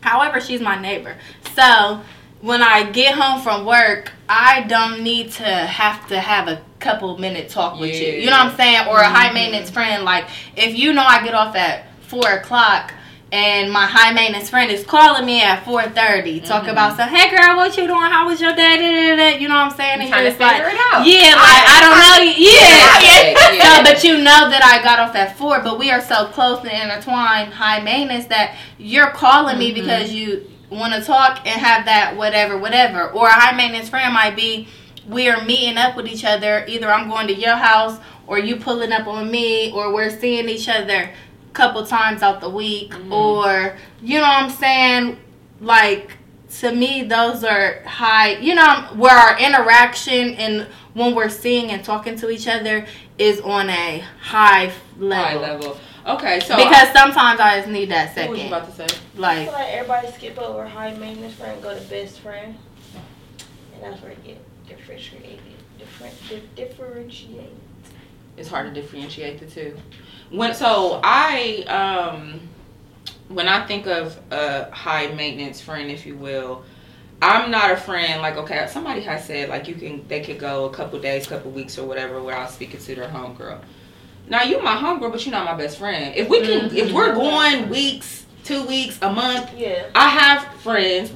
However, she's my neighbor. So when I get home from work, I don't need to have to have a couple minute talk with you. You know what I'm saying? Or a high mm-hmm. maintenance friend. Like if you know I get off at four o'clock and my high maintenance friend is calling me at four thirty, talking about mm-hmm. some, hey girl, what you doing? How was your day? Da, da, da. You know what I'm saying? And trying you're to just like, figure it out. Yeah, like I don't know. Yeah. Yeah. So, but you know that I got off at four, but we are so close and intertwined, high maintenance, that you're calling me mm-hmm. because you want to talk and have that whatever, whatever. Or a high maintenance friend might be, we are meeting up with each other. Either I'm going to your house, or you pulling up on me, or we're seeing each other a couple times out the week, mm-hmm. or you know what I'm saying, like. To me, those are high, you know, where our interaction and when we're seeing and talking to each other is on a high level. High level. Okay, so Because sometimes I just need that second. what was you second. about to say? I Like, feel like everybody skip over high maintenance friend, go to best friend, and that's where it get differentiated. Different, di- differentiate. It's hard to differentiate the two. When so I um when I think of a high maintenance friend, if you will, I'm not a friend like okay, somebody has said like you can they could go a couple days, couple weeks or whatever without speaking to their homegirl. Now you my homegirl, but you're not my best friend. If we can, if we're going weeks, two weeks, a month, Yeah. I have friends.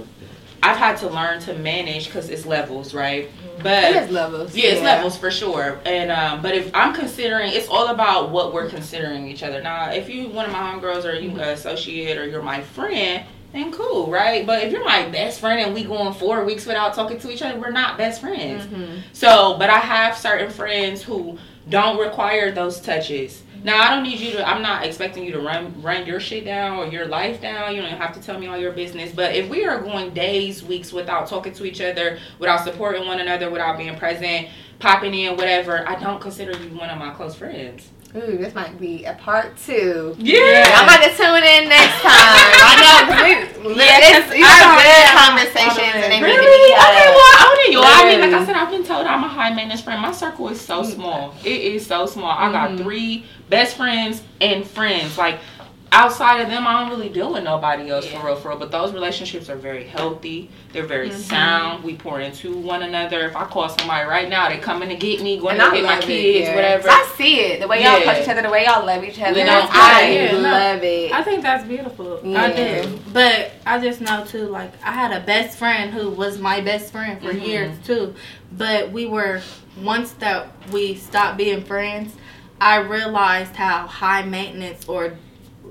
I've had to learn to manage because it's levels, right? But It is levels. yeah, it's levels for sure. And um, but if I'm considering, it's all about what we're considering each other. Now, if you one of my homegirls or you an associate or you're my friend, then cool, right? But if you're my best friend and we going four weeks without talking to each other, we're not best friends. Mm-hmm. So, but I have certain friends who don't require those touches. Now, I don't need you to. I'm not expecting you to run run your shit down or your life down. You don't have to tell me all your business. But if we are going days, weeks without talking to each other, without supporting one another, without being present, popping in, whatever, I don't consider you one of my close friends. Ooh, this might be a part two. Yeah. Y'all might have to tune in next time. I know, we, Yeah, it's, these I are good conversations and Really? Okay, well, I don't know. I mean, like I said, I've been told I'm a high maintenance friend. My circle is so small. It is so small. I got Mhm. three best friends and friends. Like outside of them, I don't really deal with nobody else Yeah. for real, for real. But those relationships are very healthy. They're very Mhm. sound. We pour into one another. If I call somebody right now, they're coming to get me, going And to I get my kids, it, yeah. whatever. 'Cause I see it. The way y'all Yeah. push each other, the way y'all love each other. We don't I fight. No. love it. I think that's beautiful. I Yeah. do. But I just know too, like I had a best friend who was my best friend for Mhm. years too. But we were once that we stopped being friends, I realized how high maintenance or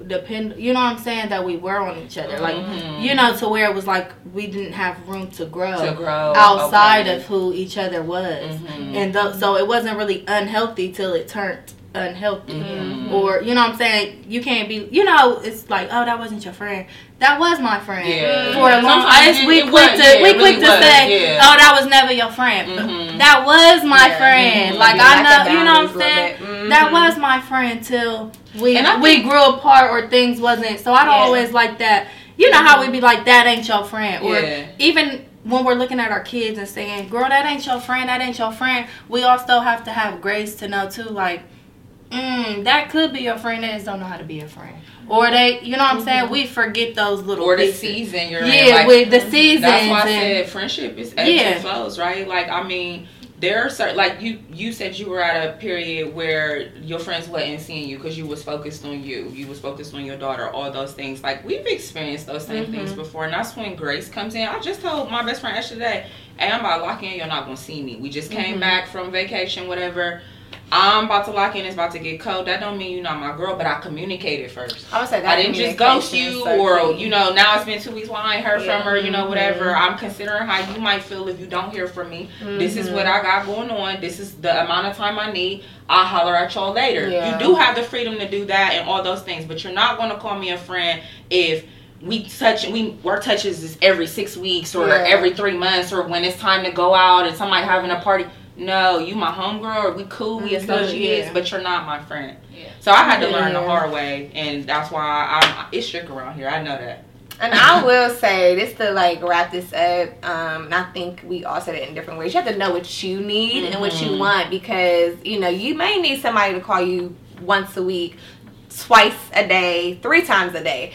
depend you know what I'm saying that we were on each other. Like Mhm. you know, to where it was like we didn't have room to grow, to grow outside okay. of who each other was. Mhm. And th- so it wasn't really unhealthy till it turned unhealthy. Mhm. or you know what I'm saying? You can't be you know it's like oh that wasn't your friend. That was my friend. Yeah. for a long time. It- we it quick was- to yeah, we quick really to was, say yeah. oh that was never your friend. Mhm. that was my friend. Mhm. like I know you know what I'm boundaries a little saying? that Mhm. was my friend till we I we grew apart or things wasn't. So I don't always like that. You know how we be like that ain't your friend. Or even when we're looking at our kids and saying, "Girl, that ain't your friend. That ain't your friend," we also have to have grace to know too, like, mm, that could be your friend. They just don't know how to be a friend, or they, you know what I'm saying? Mm-hmm. We forget those little things. or the pieces. season you're in. Yeah, like, with the season. That's why I said friendship is ebbs Yeah. and flows, right? Like I mean, there are certain like you you said you were at a period where your friends wasn't seeing you because you was focused on you, you was focused on your daughter, all those things. Like we've experienced those same mm-hmm. things before, and that's when grace comes in. I just told my best friend yesterday, "Hey, I'm about to lock in. You're not gonna see me. We just came mm-hmm. back from vacation, whatever." I'm about to lock in. It's about to get cold. That don't mean you're not my girl, but I communicated first. I would say that I didn't just ghost you, or you know, now it's been two weeks while I ain't heard Yeah. from her, you know, whatever. Mhm. I'm considering how you might feel if you don't hear from me. This is what I got going on. This is the amount of time I need. I'll holler at y'all later. Yeah. You do have the freedom to do that and all those things, but you're not going to call me a friend if we touch we work touches is every six weeks or Yeah. every three months or when it's time to go out and somebody having a party. No, you my homegirl or we cool, we Mhm. associates, Yeah. but you're not my friend. Yeah. So I had to learn the hard way, and that's why I'm. It's strict around here. I know that. And I [laughs] will say this to like wrap this up. Um, and I think we all said it in different ways. You have to know what you need and what you Mhm. want because you know you may need somebody to call you once a week, twice a day, three times a day.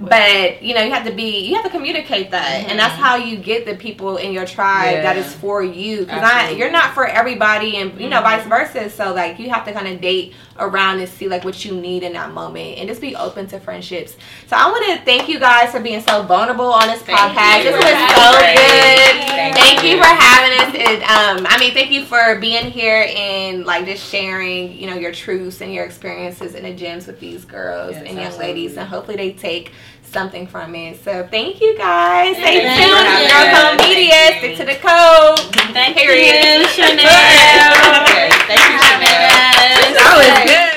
But you know you have to be you have to communicate that, and that's how you get the people in your tribe that Yeah. is for you. Because you're not for everybody, and you know Mhm. vice versa. So like you have to kind of date around and see like what you need in that moment, and just be open to friendships. So I want to thank you guys for being so vulnerable on this Thank podcast. you This was so us. good. Thank Thank you you. for having us. And, um, I mean, thank you for being here and like just sharing, you know, your truths and your experiences in the gyms with these girls Yes, and young absolutely. ladies, and hopefully they take something from it. So thank you guys. Stay Thank tuned you for to having Girl. Code Media. Stick to the code. Thank Period. you, Chanel. [laughs] Thank you, Chanel. That was good.